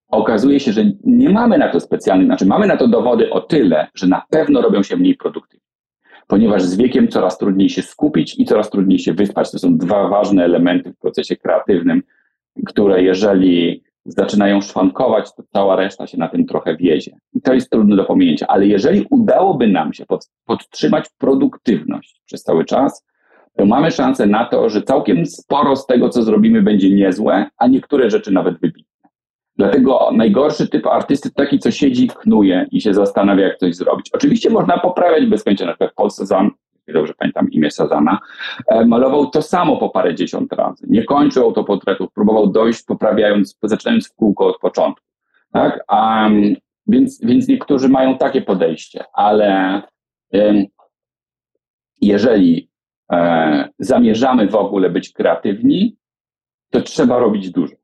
Okazuje się, że nie mamy na to specjalnych, znaczy mamy na to dowody o tyle, że na pewno robią się mniej produktywni. Ponieważ z wiekiem coraz trudniej się skupić i coraz trudniej się wyspać. To są dwa ważne elementy w procesie kreatywnym, które jeżeli zaczynają szwankować, to cała reszta się na tym trochę wiezie. I to jest trudne do pominięcia. Ale jeżeli udałoby nam się pod, podtrzymać produktywność przez cały czas, to mamy szansę na to, że całkiem sporo z tego, co zrobimy, będzie niezłe, a niektóre rzeczy nawet wybitne. Dlatego najgorszy typ artysty to taki, co siedzi, knuje i się zastanawia, jak coś zrobić. Oczywiście można poprawiać bez końca, na przykład w Polsce dobrze pamiętam imię Sazana, e, malował to samo po parę dziesiąt razy. Nie kończył autoportretów, próbował dojść, poprawiając, zaczynając w kółko od początku. Tak? Um, więc, więc niektórzy mają takie podejście, ale jeżeli e, zamierzamy w ogóle być kreatywni, to trzeba robić dużo.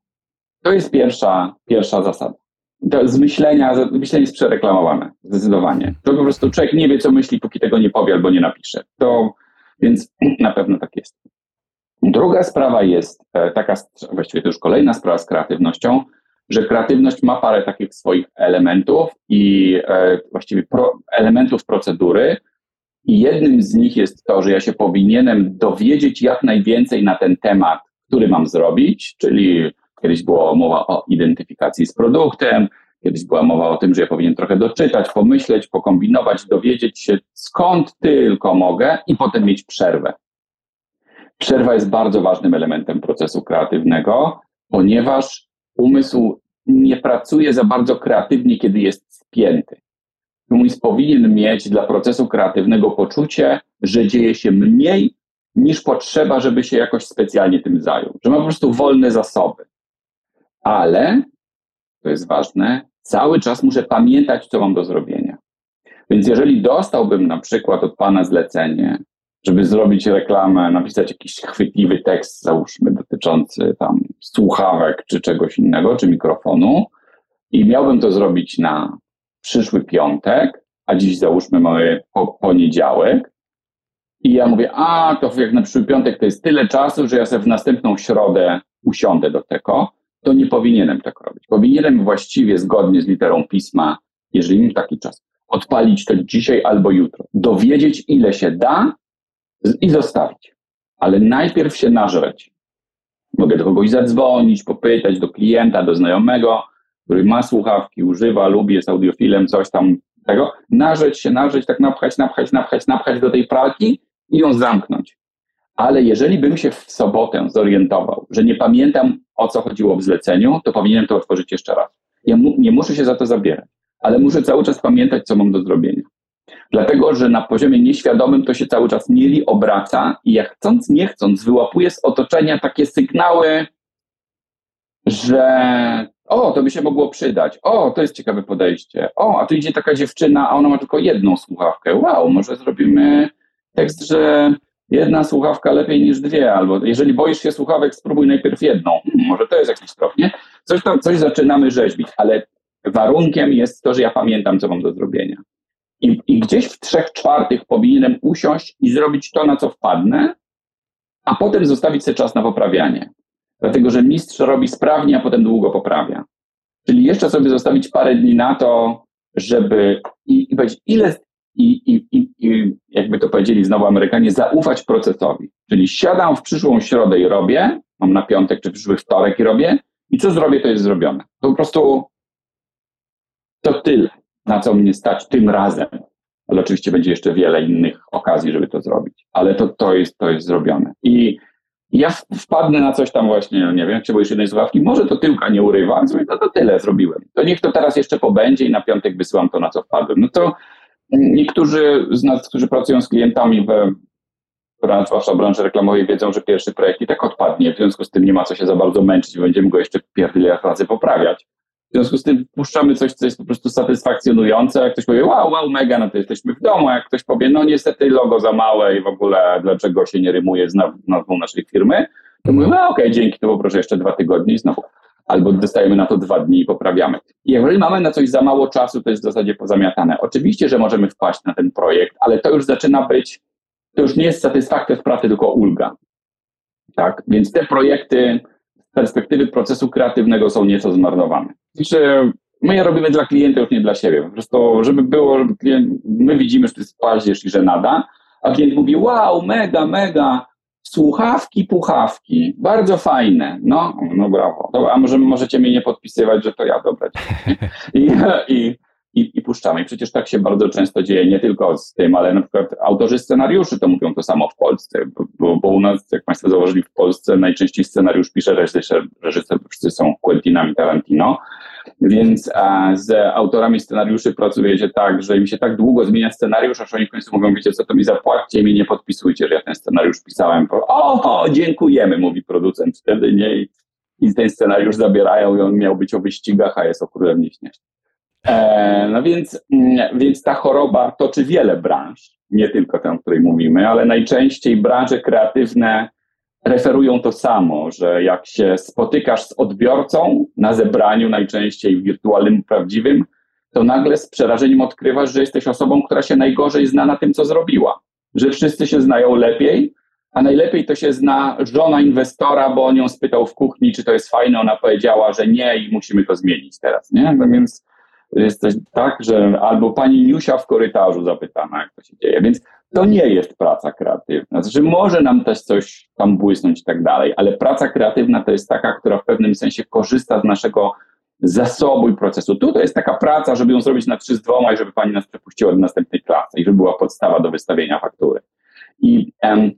To jest pierwsza, pierwsza zasada. To z myślenia, myślenie jest przereklamowane, zdecydowanie. To po prostu człowiek nie wie, co myśli, póki tego nie powie albo nie napisze. To, więc [clears throat] na pewno tak jest. Druga sprawa jest e, taka, właściwie to już kolejna sprawa z kreatywnością, że kreatywność ma parę takich swoich elementów i e, właściwie pro, elementów procedury. I jednym z nich jest to, że ja się powinienem dowiedzieć jak najwięcej na ten temat, który mam zrobić, czyli kiedyś była mowa o identyfikacji z produktem, kiedyś była mowa o tym, że ja powinien trochę doczytać, pomyśleć, pokombinować, dowiedzieć się skąd tylko mogę i potem mieć przerwę. Przerwa jest bardzo ważnym elementem procesu kreatywnego, ponieważ umysł nie pracuje za bardzo kreatywnie, kiedy jest spięty. Umysł powinien mieć dla procesu kreatywnego poczucie, że dzieje się mniej niż potrzeba, żeby się jakoś specjalnie tym zajął, że ma po prostu wolne zasoby. Ale, to jest ważne, cały czas muszę pamiętać, co mam do zrobienia. Więc jeżeli dostałbym na przykład od Pana zlecenie, żeby zrobić reklamę, napisać jakiś chwytliwy tekst, załóżmy, dotyczący tam słuchawek czy czegoś innego, czy mikrofonu, i miałbym to zrobić na przyszły piątek, a dziś załóżmy mamy poniedziałek, i ja mówię, a to jak na przyszły piątek to jest tyle czasu, że ja sobie w następną środę usiądę do tego, to nie powinienem tak robić. Powinienem właściwie zgodnie z literą pisma, jeżeli mam taki czas, odpalić to dzisiaj albo jutro, dowiedzieć ile się da i zostawić. Ale najpierw się nażreć. Mogę do kogoś zadzwonić, popytać, do klienta, do znajomego, który ma słuchawki, używa, lubi, jest audiofilem, coś tam tego. Narzeć się, narzeć, tak napchać, napchać, napchać, napchać do tej pralki i ją zamknąć. Ale jeżeli bym się w sobotę zorientował, że nie pamiętam o co chodziło w zleceniu, to powinienem to otworzyć jeszcze raz. Ja mu, nie muszę się za to zabierać, ale muszę cały czas pamiętać, co mam do zrobienia. Dlatego, że na poziomie nieświadomym to się cały czas mieli obraca i jak chcąc, nie chcąc, wyłapuje z otoczenia takie sygnały, że o, to by się mogło przydać, o, to jest ciekawe podejście, o, a tu idzie taka dziewczyna, a ona ma tylko jedną słuchawkę, wow, może zrobimy tekst, że jedna słuchawka lepiej niż dwie, albo jeżeli boisz się słuchawek, spróbuj najpierw jedną, hmm, może to jest jakiś trop, nie? Coś tam, coś zaczynamy rzeźbić, ale warunkiem jest to, że ja pamiętam, co mam do zrobienia. I, I gdzieś w trzech czwartych powinienem usiąść i zrobić to, na co wpadnę, a potem zostawić sobie czas na poprawianie. Dlatego, że mistrz robi sprawnie, a potem długo poprawia. Czyli jeszcze sobie zostawić parę dni na to, żeby i, i powiedzieć, ile, i, i, i, i jakby to powiedzieli znowu Amerykanie, zaufać procesowi. Czyli siadam w przyszłą środę i robię, mam na piątek czy przyszły wtorek i robię, i co zrobię, to jest zrobione. To po prostu to tyle na co mnie stać tym razem. Ale oczywiście będzie jeszcze wiele innych okazji, żeby to zrobić. Ale to, to, jest, to jest zrobione. I ja wpadnę na coś tam właśnie, no nie wiem, się boisz jednej słuchawki, może to tyłka nie urywa, więc no to tyle zrobiłem. To niech to teraz jeszcze pobędzie i na piątek wysyłam to, na co wpadłem. No to niektórzy z nas, którzy pracują z klientami we, zwłaszcza w branży reklamowej, wiedzą, że pierwszy projekt i tak odpadnie, w związku z tym nie ma co się za bardzo męczyć, będziemy go jeszcze pierdyle razy poprawiać. W związku z tym puszczamy coś, co jest po prostu satysfakcjonujące. Jak ktoś powie, wow, wow, mega, no to jesteśmy w domu. Jak ktoś powie, no niestety logo za małe i w ogóle dlaczego się nie rymuje z nazwą naszej firmy, to mówimy, no okej, okay, dzięki, to poproszę jeszcze dwa tygodnie i znowu. Albo dostajemy na to dwa dni i poprawiamy. I jeżeli mamy na coś za mało czasu, to jest w zasadzie pozamiatane. Oczywiście, że możemy wpaść na ten projekt, ale to już zaczyna być, to już nie jest satysfakcja z pracy, tylko ulga. Tak, więc te projekty perspektywy procesu kreatywnego są nieco zmarnowane. Znaczy, my je robimy dla klienta, już nie dla siebie. Po prostu, żeby było, żeby klient, my widzimy, że to jest paździerz i że nada, a klient mówi, wow, mega, mega, słuchawki, puchawki, bardzo fajne. No, no brawo. Dobra, a może możecie mnie nie podpisywać, że to ja, dobra. [laughs] I, i, i, i puszczamy. I przecież tak się bardzo często dzieje, nie tylko z tym, ale na przykład autorzy scenariuszy to mówią to samo w Polsce, bo, bo u nas, jak Państwo zauważyli, w Polsce najczęściej scenariusz pisze reżyser, reżyserzy są Quentinami Tarantino, więc a, z autorami scenariuszy pracujecie tak, że im się tak długo zmienia scenariusz, aż oni w końcu mówią, wiecie co, to mi zapłaćcie i mi nie podpisujcie, że ja ten scenariusz pisałem. O, dziękujemy, mówi producent wtedy, nie? I, i ten scenariusz zabierają i on miał być o wyścigach, a jest o królem nieśnieżnym. E, no więc, mm, więc ta choroba toczy wiele branż. nie tylko tę, o której mówimy, ale najczęściej branże kreatywne referują to samo, że jak się spotykasz z odbiorcą na zebraniu, najczęściej wirtualnym, prawdziwym, to nagle z przerażeniem odkrywasz, że jesteś osobą, która się najgorzej zna na tym, co zrobiła. Że wszyscy się znają lepiej, a najlepiej to się zna żona inwestora, bo on ją spytał w kuchni, czy to jest fajne, ona powiedziała, że nie i musimy to zmienić teraz, nie? No więc jest coś tak, że albo pani Niusia w korytarzu zapytana, jak to się dzieje, więc to nie jest praca kreatywna. Znaczy może nam też coś tam błysnąć i tak dalej, ale praca kreatywna to jest taka, która w pewnym sensie korzysta z naszego zasobu i procesu. Tu to jest taka praca, żeby ją zrobić na trzy z dwoma i żeby pani nas przepuściła do następnej klasy i żeby była podstawa do wystawienia faktury. I em,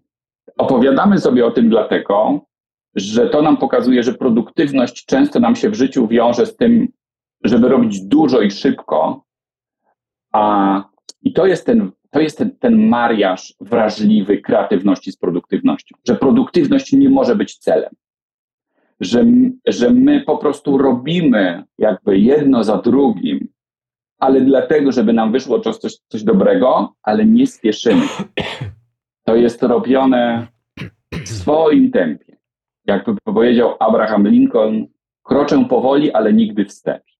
opowiadamy sobie o tym dlatego, że to nam pokazuje, że produktywność często nam się w życiu wiąże z tym, żeby robić dużo i szybko, a i to jest ten, to jest ten, ten mariaż wrażliwy kreatywności z produktywnością, że produktywność nie może być celem że, że my po prostu robimy jakby jedno za drugim, ale dlatego, żeby nam wyszło coś, coś, dobrego, ale nie spieszymy. To jest robione w swoim tempie. Jakby powiedział Abraham Lincoln, kroczę powoli, ale nigdy wstecz.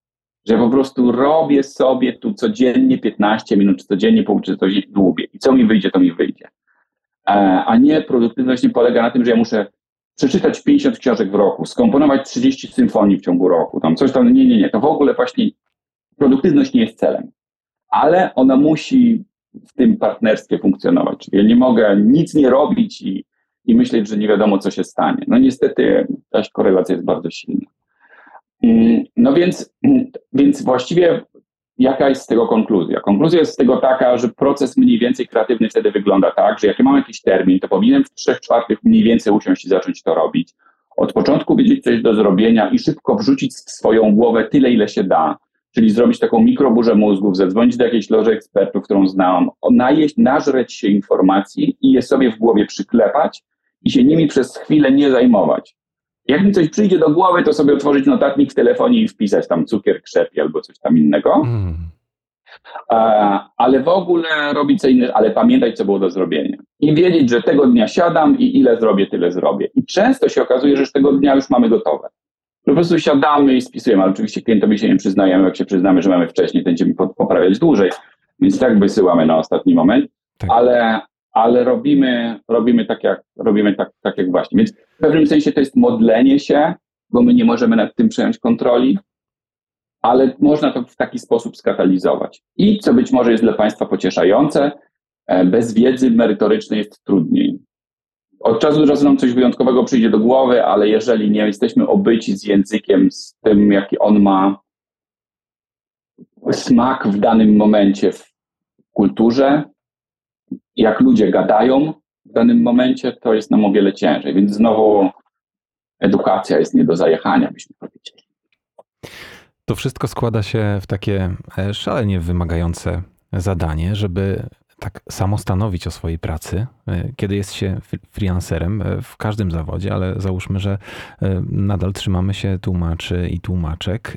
Że po prostu robię sobie tu codziennie 15 minut, czy codziennie pół, czy coś dłubię. I co mi wyjdzie, to mi wyjdzie. E, a nie produktywność nie polega na tym, że ja muszę przeczytać 50 książek w roku, skomponować 30 symfonii w ciągu roku, tam coś tam, nie, nie, nie, to w ogóle właśnie produktywność nie jest celem, ale ona musi w tym partnerstwie funkcjonować. Czyli ja nie mogę nic nie robić i, i myśleć, że nie wiadomo, co się stanie. No niestety ta korelacja jest bardzo silna. Mm, no więc, więc właściwie Jaka jest z tego konkluzja? Konkluzja jest z tego taka, że proces mniej więcej kreatywny wtedy wygląda tak, że jak ja mam jakiś termin, to powinienem w trzech czwartych mniej więcej usiąść i zacząć to robić. Od początku wiedzieć coś do zrobienia i szybko wrzucić w swoją głowę tyle, ile się da, czyli zrobić taką mikroburzę mózgów, zadzwonić do jakiejś loży ekspertów, którą znam, najeść, nażreć się informacji i je sobie w głowie przyklepać i się nimi przez chwilę nie zajmować. Jak mi coś przyjdzie do głowy, to sobie otworzyć notatnik w telefonie i wpisać tam cukier, krzepie albo coś tam innego. Mm. ale w ogóle robić co innego, ale pamiętać, co było do zrobienia. I wiedzieć, że tego dnia siadam i ile zrobię, tyle zrobię. I często się okazuje, że z tego dnia już mamy gotowe. Po prostu siadamy i spisujemy, ale oczywiście klientowi się nie przyznajemy, jak się przyznamy, że mamy wcześniej, będziemy poprawiać dłużej, więc tak wysyłamy na ostatni moment, tak. ale, ale robimy, robimy, tak, jak, robimy tak, tak jak właśnie. Więc w pewnym sensie to jest modlenie się, bo my nie możemy nad tym przejąć kontroli, ale można to w taki sposób skatalizować. I co być może jest dla Państwa pocieszające, e, bez wiedzy merytorycznej jest trudniej. Od czasu do czasu nam coś wyjątkowego przyjdzie do głowy, ale jeżeli nie jesteśmy obyci z językiem, z tym, jaki on ma smak w danym momencie w kulturze, jak ludzie gadają w danym momencie, to jest nam o wiele ciężej. Więc znowu edukacja jest nie do zajechania, byśmy powiedzieli. To wszystko składa się w takie e, szalenie wymagające zadanie, żeby tak samo stanowić o swojej pracy, e, kiedy jest się freelancerem e, w każdym zawodzie, ale załóżmy, że nadal trzymamy się tłumaczy i tłumaczek.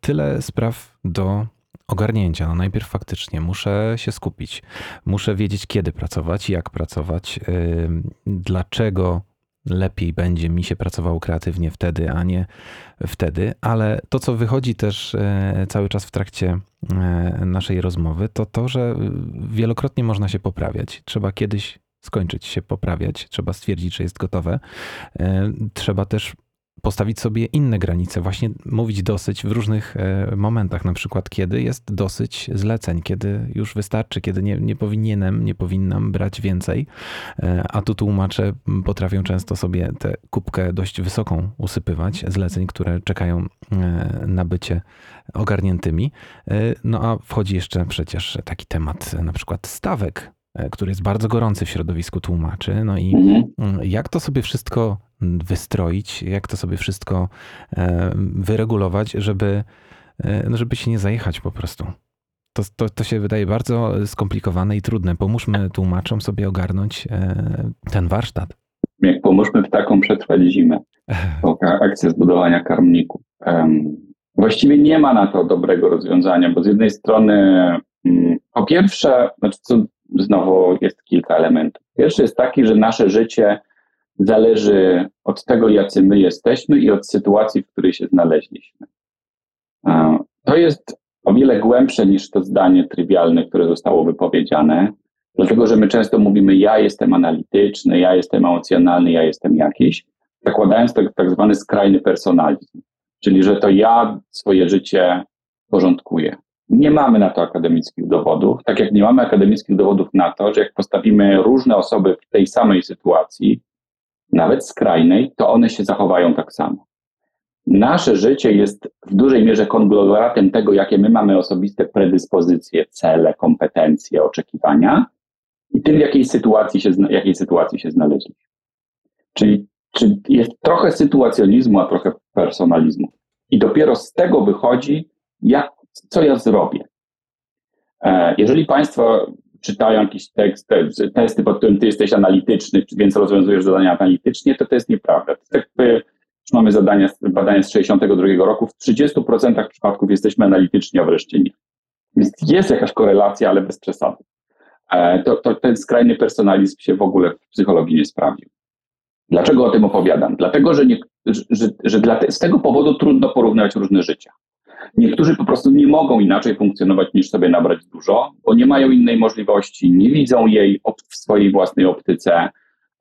Tyle spraw do ogarnięcia. No najpierw faktycznie muszę się skupić, muszę wiedzieć, kiedy pracować, jak pracować, dlaczego lepiej będzie mi się pracowało kreatywnie wtedy, a nie wtedy, ale to, co wychodzi też e, cały czas w trakcie e, naszej rozmowy, to to, że wielokrotnie można się poprawiać. Trzeba kiedyś skończyć się poprawiać, trzeba stwierdzić, że jest gotowe. E, trzeba też postawić sobie inne granice, właśnie mówić dosyć w różnych e, momentach, na przykład kiedy jest dosyć zleceń, kiedy już wystarczy, kiedy nie, nie powinienem, nie powinnam brać więcej, e, a tu tłumacze potrafią często sobie tę kubkę dość wysoką usypywać zleceń, które czekają e, na bycie ogarniętymi. No a wchodzi jeszcze przecież taki temat na przykład stawek, który jest bardzo gorący w środowisku tłumaczy. No i mhm. jak to sobie wszystko wystroić, jak to sobie wszystko e, wyregulować, żeby, e, no, żeby się nie zajechać po prostu. To, to, to się wydaje bardzo skomplikowane i trudne. Pomóżmy tłumaczom sobie ogarnąć e, ten warsztat. Jak pomóżmy ptakom przetrwać zimę. [laughs] To akcja zbudowania karmników. Właściwie nie ma na to dobrego rozwiązania, bo z jednej strony, mm, po pierwsze, znaczy co znowu jest kilka elementów. Pierwszy jest taki, że nasze życie zależy od tego, jacy my jesteśmy i od sytuacji, w której się znaleźliśmy. To jest o wiele głębsze niż to zdanie trywialne, które zostało wypowiedziane, dlatego że my często mówimy: Ja jestem analityczny, ja jestem emocjonalny, ja jestem jakiś, zakładając tak, tak zwany skrajny personalizm, czyli że to ja swoje życie porządkuję. Nie mamy na to akademickich dowodów, tak jak nie mamy akademickich dowodów na to, że jak postawimy różne osoby w tej samej sytuacji, nawet skrajnej, to one się zachowają tak samo. Nasze życie jest w dużej mierze konglomeratem tego, jakie my mamy osobiste predyspozycje, cele, kompetencje, oczekiwania i tym, w jakiej sytuacji się, jakiej sytuacji się znaleźliśmy. Czyli, czyli jest trochę sytuacjonizmu, a trochę personalizmu. I dopiero z tego wychodzi, jak, co ja zrobię. E, jeżeli Państwo czytają jakiś tekst, testy, pod którym ty jesteś analityczny, więc rozwiązujesz zadania analitycznie, to to jest nieprawda. To jest jakby, mamy zadania, badania z 62 roku, w 30% przypadków jesteśmy analityczni, a wreszcie nie. Więc jest jakaś korelacja, ale bez przesady. E, to, to ten skrajny personalizm się w ogóle w psychologii nie sprawdził. Dlaczego o tym opowiadam? Dlatego, że, nie, że, że, że te, z tego powodu trudno porównywać różne życia. Niektórzy po prostu nie mogą inaczej funkcjonować niż sobie nabrać dużo, bo nie mają innej możliwości, nie widzą jej w swojej własnej optyce,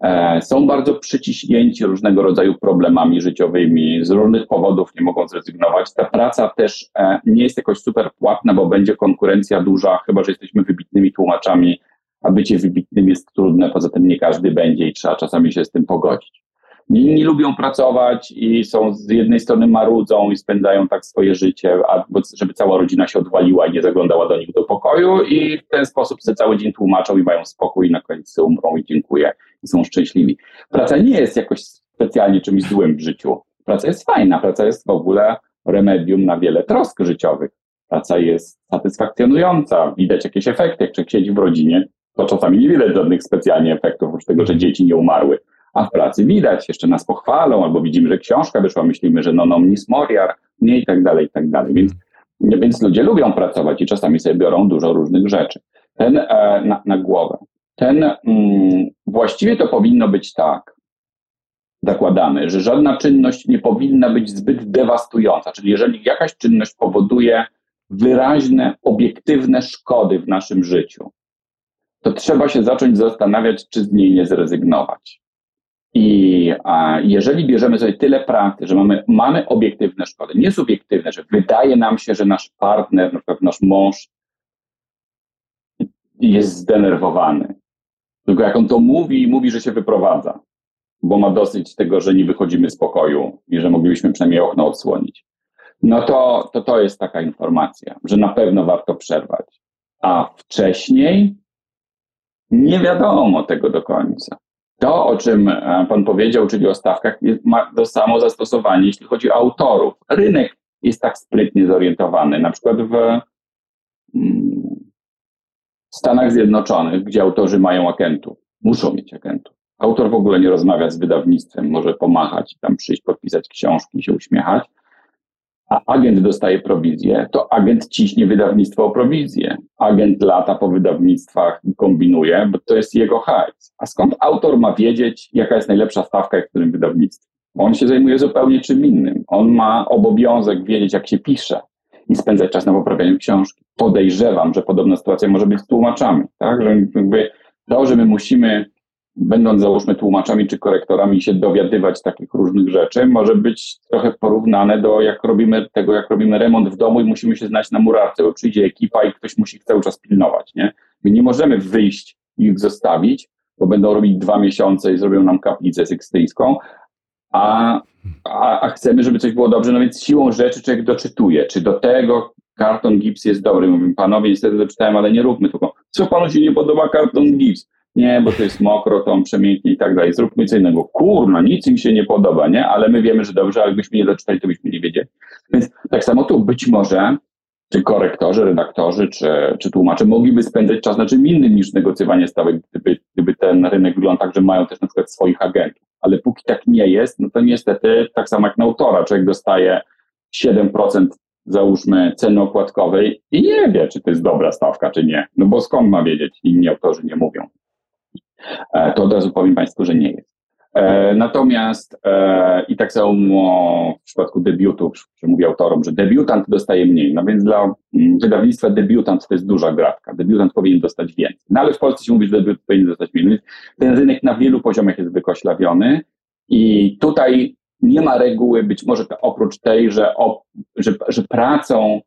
e, są bardzo przyciśnięci różnego rodzaju problemami życiowymi, z różnych powodów nie mogą zrezygnować. Ta praca też e, nie jest jakoś super płatna, bo będzie konkurencja duża, chyba że jesteśmy wybitnymi tłumaczami, a bycie wybitnym jest trudne, poza tym nie każdy będzie i trzeba czasami się z tym pogodzić. Inni lubią pracować i są z jednej strony marudzą i spędzają tak swoje życie, albo żeby cała rodzina się odwaliła i nie zaglądała do nich do pokoju i w ten sposób sobie cały dzień tłumaczą i mają spokój i na koniec umrą i dziękuję i są szczęśliwi. Praca nie jest jakoś specjalnie czymś złym w życiu. Praca jest fajna, praca jest w ogóle remedium na wiele trosk życiowych. Praca jest satysfakcjonująca, widać jakieś efekty. Jak człowiek siedzi w rodzinie, to czasami nie widać żadnych specjalnie efektów, oprócz tego, że dzieci nie umarły a w pracy widać, jeszcze nas pochwalą, albo widzimy, że książka wyszła, myślimy, że no omnis moriar, nie i tak dalej, i tak dalej. Więc, więc ludzie lubią pracować i czasami sobie biorą dużo różnych rzeczy. Ten e, na, na głowę. Ten, mm, właściwie to powinno być tak, zakładane, że żadna czynność nie powinna być zbyt dewastująca. Czyli jeżeli jakaś czynność powoduje wyraźne, obiektywne szkody w naszym życiu, to trzeba się zacząć zastanawiać, czy z niej nie zrezygnować. I a, jeżeli bierzemy sobie tyle pracy, że mamy, mamy obiektywne szkody, nie subiektywne, że wydaje nam się, że nasz partner, na przykład nasz mąż jest zdenerwowany. Tylko jak on to mówi, mówi, że się wyprowadza, bo ma dosyć tego, że nie wychodzimy z pokoju i że moglibyśmy przynajmniej okno odsłonić. No to, to to jest taka informacja, że na pewno warto przerwać. A wcześniej nie wiadomo tego do końca. To, o czym e, Pan powiedział, czyli o stawkach, ma to samo zastosowanie, jeśli chodzi o autorów. Rynek jest tak sprytnie zorientowany. Na przykład w mm, Stanach Zjednoczonych, gdzie autorzy mają agentów, muszą mieć agentów. Autor w ogóle nie rozmawia z wydawnictwem, może pomachać, tam przyjść, podpisać książki, się uśmiechać a agent dostaje prowizję, to agent ciśnie wydawnictwo o prowizję. Agent lata po wydawnictwach kombinuje, bo to jest jego hajs. A skąd autor ma wiedzieć, jaka jest najlepsza stawka w którym wydawnictwie? On się zajmuje zupełnie czym innym. On ma obowiązek wiedzieć, jak się pisze i spędzać czas na poprawianiu książki. Podejrzewam, że podobna sytuacja może być z tłumaczami, tak? Że jakby to, że my musimy będąc załóżmy tłumaczami czy korektorami się dowiadywać takich różnych rzeczy, może być trochę porównane do jak robimy tego, jak robimy remont w domu i musimy się znać na murarce, bo przyjdzie ekipa i ktoś musi cały czas pilnować, nie? My nie możemy wyjść i ich zostawić, bo będą robić dwa miesiące i zrobią nam kaplicę sykstyjską, a, a, a chcemy, żeby coś było dobrze, no więc siłą rzeczy człowiek doczytuje, czy do tego karton gips jest dobry. Mówimy, panowie, niestety doczytałem, ale nie róbmy tylko. Co panu się nie podoba karton gips? Nie, bo to jest mokro, to on przemięknie i tak dalej, zróbmy co innego. Kurno, nic im się nie podoba, nie? Ale my wiemy, że dobrze, ale gdybyśmy nie doczytali, to byśmy nie wiedzieli. Więc tak samo tu być może czy korektorzy, redaktorzy, czy, czy tłumacze mogliby spędzać czas na czym innym niż negocjowanie stawek, gdyby, gdyby ten rynek wyglądał tak, że mają też na przykład swoich agentów. Ale póki tak nie jest, no to niestety tak samo jak na autora, człowiek dostaje 7% załóżmy ceny okładkowej i nie wie, czy to jest dobra stawka, czy nie. No bo skąd ma wiedzieć? Inni autorzy nie mówią. E, to od razu powiem Państwu, że nie jest. E, natomiast e, i tak samo w przypadku debiutów, że mówię autorom, że debiutant dostaje mniej. No więc dla mm, wydawnictwa debiutant to jest duża gratka. Debiutant powinien dostać więcej. No ale w Polsce się mówi, że debiutant powinien dostać mniej. Więc ten rynek na wielu poziomach jest wykoślawiony i tutaj nie ma reguły, być może to oprócz tej, że, że, że pracą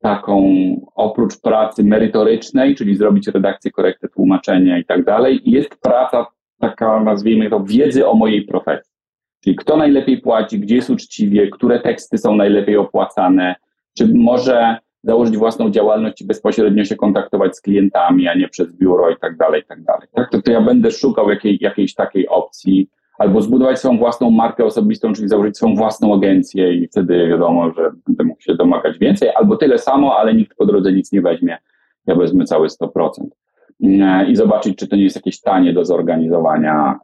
taką, oprócz pracy merytorycznej, czyli zrobić redakcję, korektę, tłumaczenia i tak dalej, jest praca taka, nazwijmy to, wiedzy o mojej profesji. Czyli kto najlepiej płaci, gdzie jest uczciwie, które teksty są najlepiej opłacane, czy może założyć własną działalność i bezpośrednio się kontaktować z klientami, a nie przez biuro i tak dalej, i tak dalej. Tak, to, to ja będę szukał jakiej, jakiejś takiej opcji, albo zbudować swoją własną markę osobistą, czyli założyć swoją własną agencję i wtedy wiadomo, że będę mógł się domagać więcej, albo tyle samo, ale nikt po drodze nic nie weźmie. Ja wezmę całe 100%. I zobaczyć, czy to nie jest jakieś tanie do zorganizowania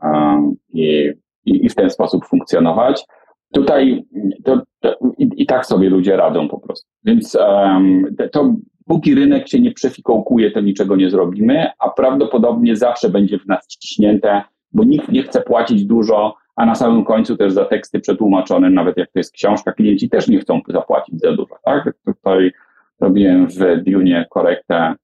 i, i, i w ten sposób funkcjonować. Tutaj to, to i, i, tak sobie ludzie radzą po prostu. Więc um, to póki rynek się nie przefikołkuje, to niczego nie zrobimy, a prawdopodobnie zawsze będzie w nas ściśnięte bo nikt nie chce płacić dużo, a na samym końcu też za teksty przetłumaczone, nawet jak to jest książka, klienci też nie chcą zapłacić za dużo. Tak? Tutaj robiłem w Dune korektę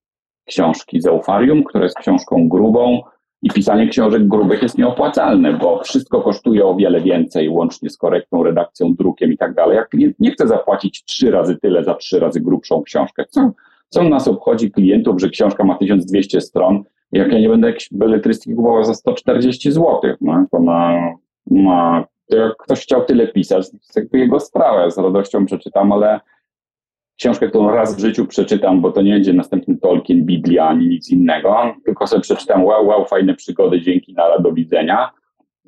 książki Zeufarium, która jest książką grubą i pisanie książek grubych jest nieopłacalne, bo wszystko kosztuje o wiele więcej, łącznie z korektą, redakcją, drukiem i tak dalej. Jak klient nie chce zapłacić trzy razy tyle za trzy razy grubszą książkę, co, co nas obchodzi klientów, że książka ma 1200 stron, jak ja nie będę jakiejś beletrystyki kupował za 140 zł, no, to ma, ma, jak ktoś chciał tyle pisać, to jest jakby jego sprawa, z radością przeczytam, ale książkę, którą raz w życiu przeczytam, bo to nie będzie następny Tolkien, Biblia, ani nic innego, tylko sobie przeczytam, wow, wow, fajne przygody, dzięki, nara, do widzenia,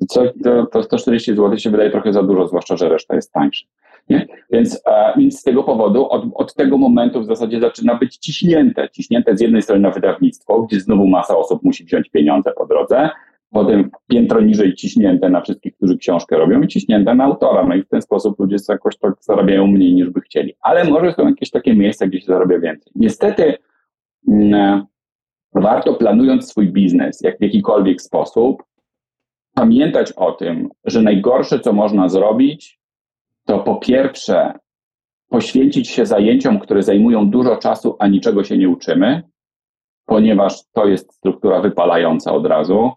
co, to, to 140 zł się wydaje trochę za dużo, zwłaszcza, że reszta jest tańsza. Nie? Więc, e, więc z tego powodu od, od tego momentu w zasadzie zaczyna być ciśnięte. Ciśnięte z jednej strony na wydawnictwo, gdzie znowu masa osób musi wziąć pieniądze po drodze, potem piętro niżej ciśnięte na wszystkich, którzy książkę robią i ciśnięte na autora. No i w ten sposób ludzie jakoś tak zarabiają mniej niż by chcieli. Ale może są jakieś takie miejsca, gdzie się zarabia więcej. Niestety mm, warto planując swój biznes jak w jakikolwiek sposób, pamiętać o tym, że najgorsze, co można zrobić, to po pierwsze poświęcić się zajęciom, które zajmują dużo czasu, a niczego się nie uczymy, ponieważ to jest struktura wypalająca od razu,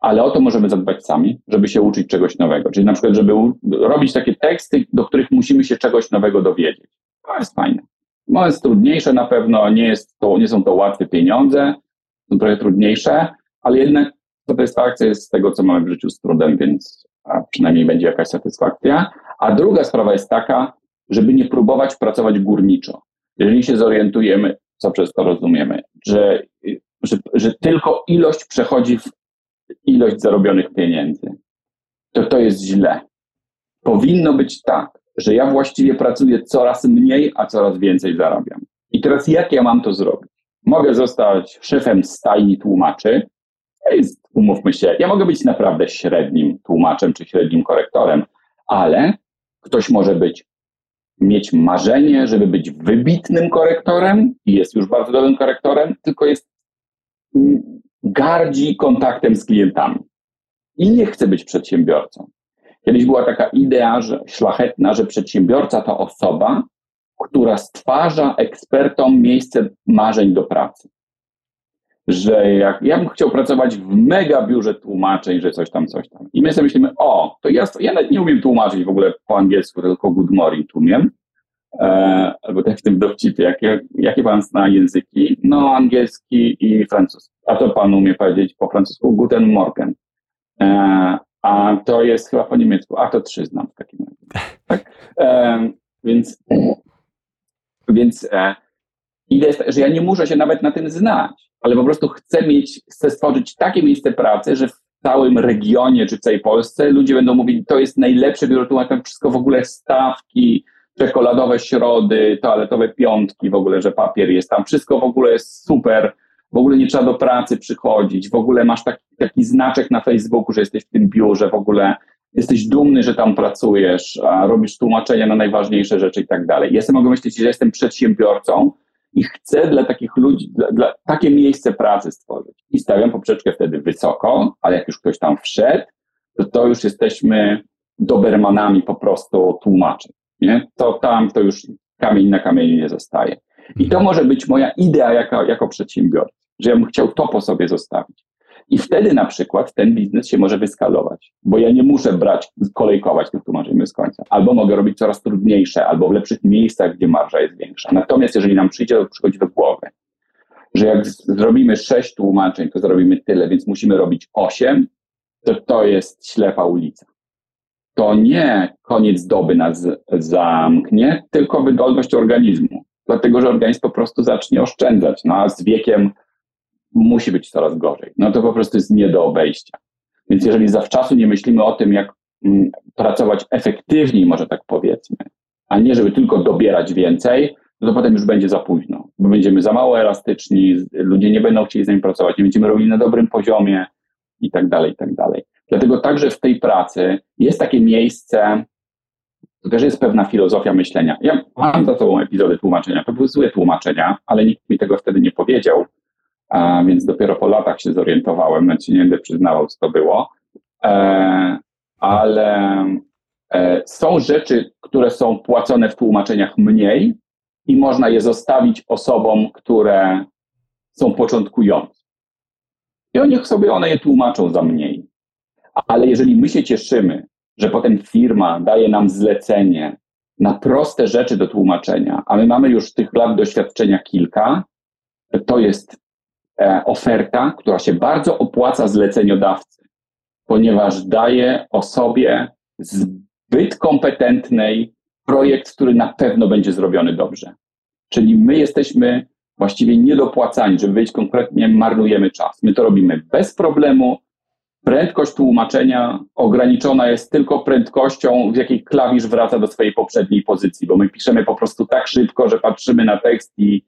ale o to możemy zadbać sami, żeby się uczyć czegoś nowego. Czyli na przykład, żeby robić takie teksty, do których musimy się czegoś nowego dowiedzieć. To jest fajne. No jest trudniejsze na pewno, nie, jest to, nie są to łatwe pieniądze, są trochę trudniejsze, ale jednak satysfakcja jest z tego, co mamy w życiu z trudem, więc przynajmniej będzie jakaś satysfakcja. A druga sprawa jest taka, żeby nie próbować pracować górniczo. Jeżeli się zorientujemy, co przez to rozumiemy, że, że, że tylko ilość przechodzi w ilość zarobionych pieniędzy, to to jest źle. Powinno być tak, że ja właściwie pracuję coraz mniej, a coraz więcej zarabiam. I teraz jak ja mam to zrobić? Mogę zostać szefem stajni tłumaczy, jest, umówmy się, ja mogę być naprawdę średnim tłumaczem czy średnim korektorem, ale ktoś może być, mieć marzenie, żeby być wybitnym korektorem i jest już bardzo dobrym korektorem, tylko jest mm, gardzi kontaktem z klientami i nie chce być przedsiębiorcą. Kiedyś była taka idea, że szlachetna, że przedsiębiorca to osoba, która stwarza ekspertom miejsce marzeń do pracy że jak ja bym chciał pracować w mega biurze tłumaczeń, że coś tam, coś tam. I my sobie myślimy, o, to ja, ja nawet nie umiem tłumaczyć w ogóle po angielsku, tylko good morning umiem. E, albo tak w tym dowcipie, jakie, jakie pan zna języki? No, angielski i francuski. A to pan umie powiedzieć po francusku guten morgen. E, a to jest chyba po niemiecku. A to trzy znam w takim razie. Tak? E, więc więc e, jest, że ja nie muszę się nawet na tym znać ale po prostu chcę mieć, chcę stworzyć takie miejsce pracy, że w całym regionie czy w całej Polsce ludzie będą mówili, to jest najlepsze biuro tłumaczenia, wszystko w ogóle stawki, czekoladowe środy, toaletowe piątki, w ogóle, że papier jest tam, wszystko w ogóle jest super, w ogóle nie trzeba do pracy przychodzić, w ogóle masz taki, taki znaczek na Facebooku, że jesteś w tym biurze, w ogóle. Jesteś dumny, że tam pracujesz, robisz tłumaczenia na najważniejsze rzeczy i tak dalej. Ja sobie mogę myśleć, że jestem przedsiębiorcą i chcę dla takich ludzi, dla, dla, takie miejsce pracy stworzyć. I stawiam poprzeczkę wtedy wysoko, ale jak już ktoś tam wszedł, to to już jesteśmy dobermanami po prostu tłumaczeń. Nie? To tam to już kamień na kamieniu nie zostaje. I to może być moja idea jako, jako przedsiębiorca, że ja bym chciał to po sobie zostawić. I wtedy na przykład ten biznes się może wyskalować, bo ja nie muszę brać, kolejkować tych tłumaczeń bez końca. Albo mogę robić coraz trudniejsze, albo w lepszych miejscach, gdzie marża jest większa. Natomiast jeżeli nam przyjdzie, przychodzi do głowy, że jak zrobimy sześć tłumaczeń, to zrobimy tyle, więc musimy robić osiem, to to jest ślepa ulica. To nie koniec doby nas zamknie, tylko wydolność organizmu. Dlatego, że organizm po prostu zacznie oszczędzać. No a z wiekiem musi być coraz gorzej. No to po prostu jest nie do obejścia. Więc jeżeli zawczasu nie myślimy o tym, jak mm, pracować efektywniej, może tak powiedzmy, a nie żeby tylko dobierać więcej, no to potem już będzie za późno, bo będziemy za mało elastyczni, ludzie nie będą chcieli z nami pracować, nie będziemy robili na dobrym poziomie i tak dalej, i tak dalej. Dlatego także w tej pracy jest takie miejsce, to też jest pewna filozofia myślenia. Ja mam za sobą epizody tłumaczenia, to były złe tłumaczenia, ale nikt mi tego wtedy nie powiedział, a więc dopiero po latach się zorientowałem, znaczy nie będę przyznawał, co to było, e, ale e, są rzeczy, które są płacone w tłumaczeniach mniej i można je zostawić osobom, które są początkujące. I niech sobie one je tłumaczą za mniej. Ale jeżeli my się cieszymy, że potem firma daje nam zlecenie na proste rzeczy do tłumaczenia, a my mamy już tych lat doświadczenia kilka, to jest oferta, która się bardzo opłaca zleceniodawcy, ponieważ daje osobie zbyt kompetentnej projekt, który na pewno będzie zrobiony dobrze. Czyli my jesteśmy właściwie niedopłacani, żeby być konkretnie, marnujemy czas. My to robimy bez problemu. Prędkość tłumaczenia ograniczona jest tylko prędkością, w jakiej klawisz wraca do swojej poprzedniej pozycji, bo my piszemy po prostu tak szybko, że patrzymy na tekst i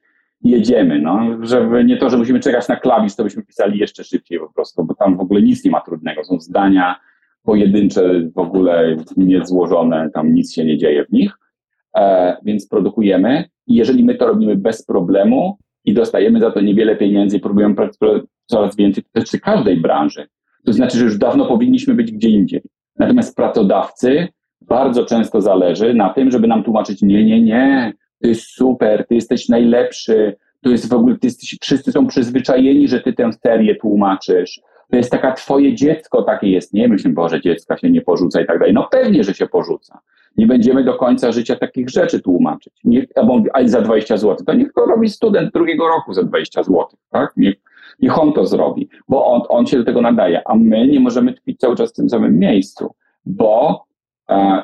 jedziemy, no, żeby nie to, że musimy czekać na klawisz, to byśmy pisali jeszcze szybciej po prostu, bo tam w ogóle nic nie ma trudnego, są zdania pojedyncze, w ogóle niezłożone, tam nic się nie dzieje w nich, e, więc produkujemy i jeżeli my to robimy bez problemu i dostajemy za to niewiele pieniędzy i próbujemy pracować coraz więcej, to dotyczy każdej branży, to znaczy, że już dawno powinniśmy być gdzie indziej. Natomiast pracodawcy bardzo często zależy na tym, żeby nam tłumaczyć, nie, nie, nie, to jest super, ty jesteś najlepszy, to jest w ogóle, ty jesteś, wszyscy są przyzwyczajeni, że ty tę serię tłumaczysz. To jest taka twoje dziecko, takie jest. Nie myślę, Boże, dziecka się nie porzuca i tak dalej. No pewnie, że się porzuca. Nie będziemy do końca życia takich rzeczy tłumaczyć. Niech, a za 20 zł. To niech to robi student drugiego roku za 20 zł. Tak? Niech, niech on to zrobi, bo on, on się do tego nadaje. A my nie możemy tkwić cały czas w tym samym miejscu, bo e,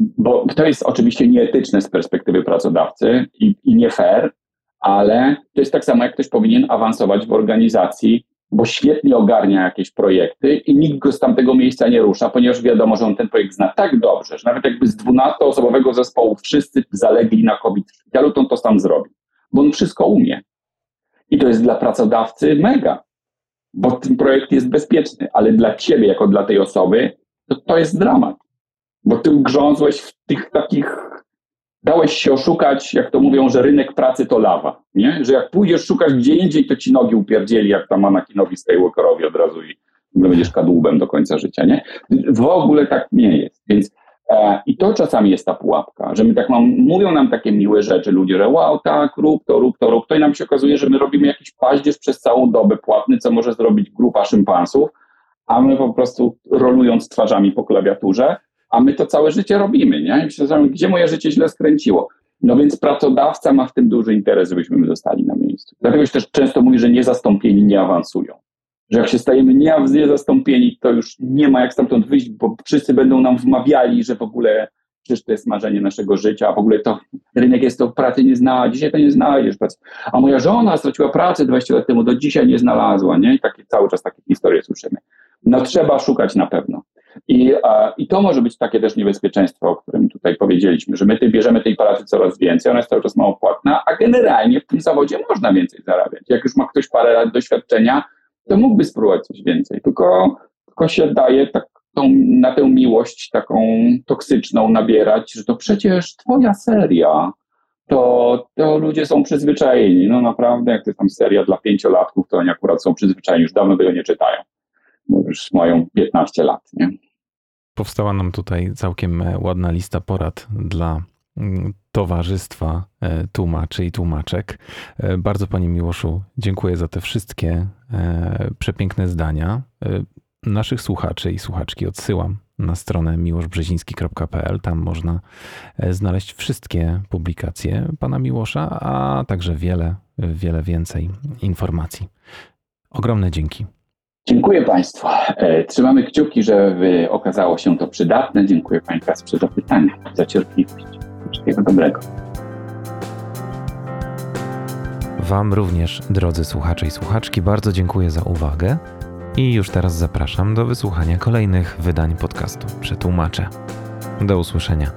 bo to jest oczywiście nieetyczne z perspektywy pracodawcy i, i nie fair, ale to jest tak samo, jak ktoś powinien awansować w organizacji, bo świetnie ogarnia jakieś projekty i nikt go z tamtego miejsca nie rusza, ponieważ wiadomo, że on ten projekt zna tak dobrze, że nawet jakby z 12-osobowego zespołu wszyscy zalegli na COVID w szpitalu, to on to tam zrobi, bo on wszystko umie. I to jest dla pracodawcy mega, bo ten projekt jest bezpieczny, ale dla ciebie, jako dla tej osoby, to, to jest dramat. Bo ty ugrzązłeś w tych takich, dałeś się oszukać, jak to mówią, że rynek pracy to lawa, nie? Że jak pójdziesz szukać gdzie indziej, to ci nogi upierdzieli, jak tam Anakinowi Skywalkerowi od razu i będziesz kadłubem do końca życia, nie? W ogóle tak nie jest, więc e, i to czasami jest ta pułapka, że my tak mam, mówią nam takie miłe rzeczy ludzie, że wow, tak, rób to, rób to, rób to i nam się okazuje, że my robimy jakiś paździerz przez całą dobę płatny, co może zrobić grupa szympansów, a my po prostu rolując twarzami po klawiaturze, a my to całe życie robimy, nie? I myślę, gdzie moje życie źle skręciło. No więc pracodawca ma w tym duży interes, żebyśmy zostali na miejscu. Dlatego się też często mówi, że niezastąpieni nie awansują. Że jak się stajemy niezastąpieni, to już nie ma jak stamtąd wyjść, bo wszyscy będą nam wmawiali, że w ogóle przecież to jest marzenie naszego życia, a w ogóle to rynek jest to pracy nie zna, dzisiaj to nie znajdziesz pracy. A moja żona straciła pracę 20 lat temu, do dzisiaj nie znalazła, nie? I takie, cały czas takie historie słyszymy. No trzeba szukać na pewno. I, I to może być takie też niebezpieczeństwo, o którym tutaj powiedzieliśmy, że my ty bierzemy tej pracy coraz więcej, ona jest cały czas mało płatna, a generalnie w tym zawodzie można więcej zarabiać. Jak już ma ktoś parę lat doświadczenia, to mógłby spróbować coś więcej, tylko, tylko się daje tak tą, na tę miłość taką toksyczną nabierać, że to przecież twoja seria, to, to ludzie są przyzwyczajeni. No naprawdę, jak to jest tam seria dla pięciolatków, to oni akurat są przyzwyczajeni, już dawno tego nie czytają. Już mają 15 lat, nie? Powstała nam tutaj całkiem e, ładna lista porad dla mm, towarzystwa e, tłumaczy i tłumaczek. E, Bardzo Panie Miłoszu dziękuję za te wszystkie przepiękne zdania. Naszych słuchaczy i słuchaczki odsyłam na stronę miłoszbrzeziński.pl. Tam można znaleźć wszystkie publikacje Pana Miłosza, a także wiele, wiele więcej informacji. Ogromne dzięki. Dziękuję Państwu. E, Trzymamy kciuki, żeby okazało się to przydatne. Dziękuję Pani za pytania, za cierpliwość. Wszystkiego dobrego. Wam również, drodzy słuchacze i słuchaczki, bardzo dziękuję za uwagę i już teraz zapraszam do wysłuchania kolejnych wydań podcastu Przetłumaczę. Do usłyszenia.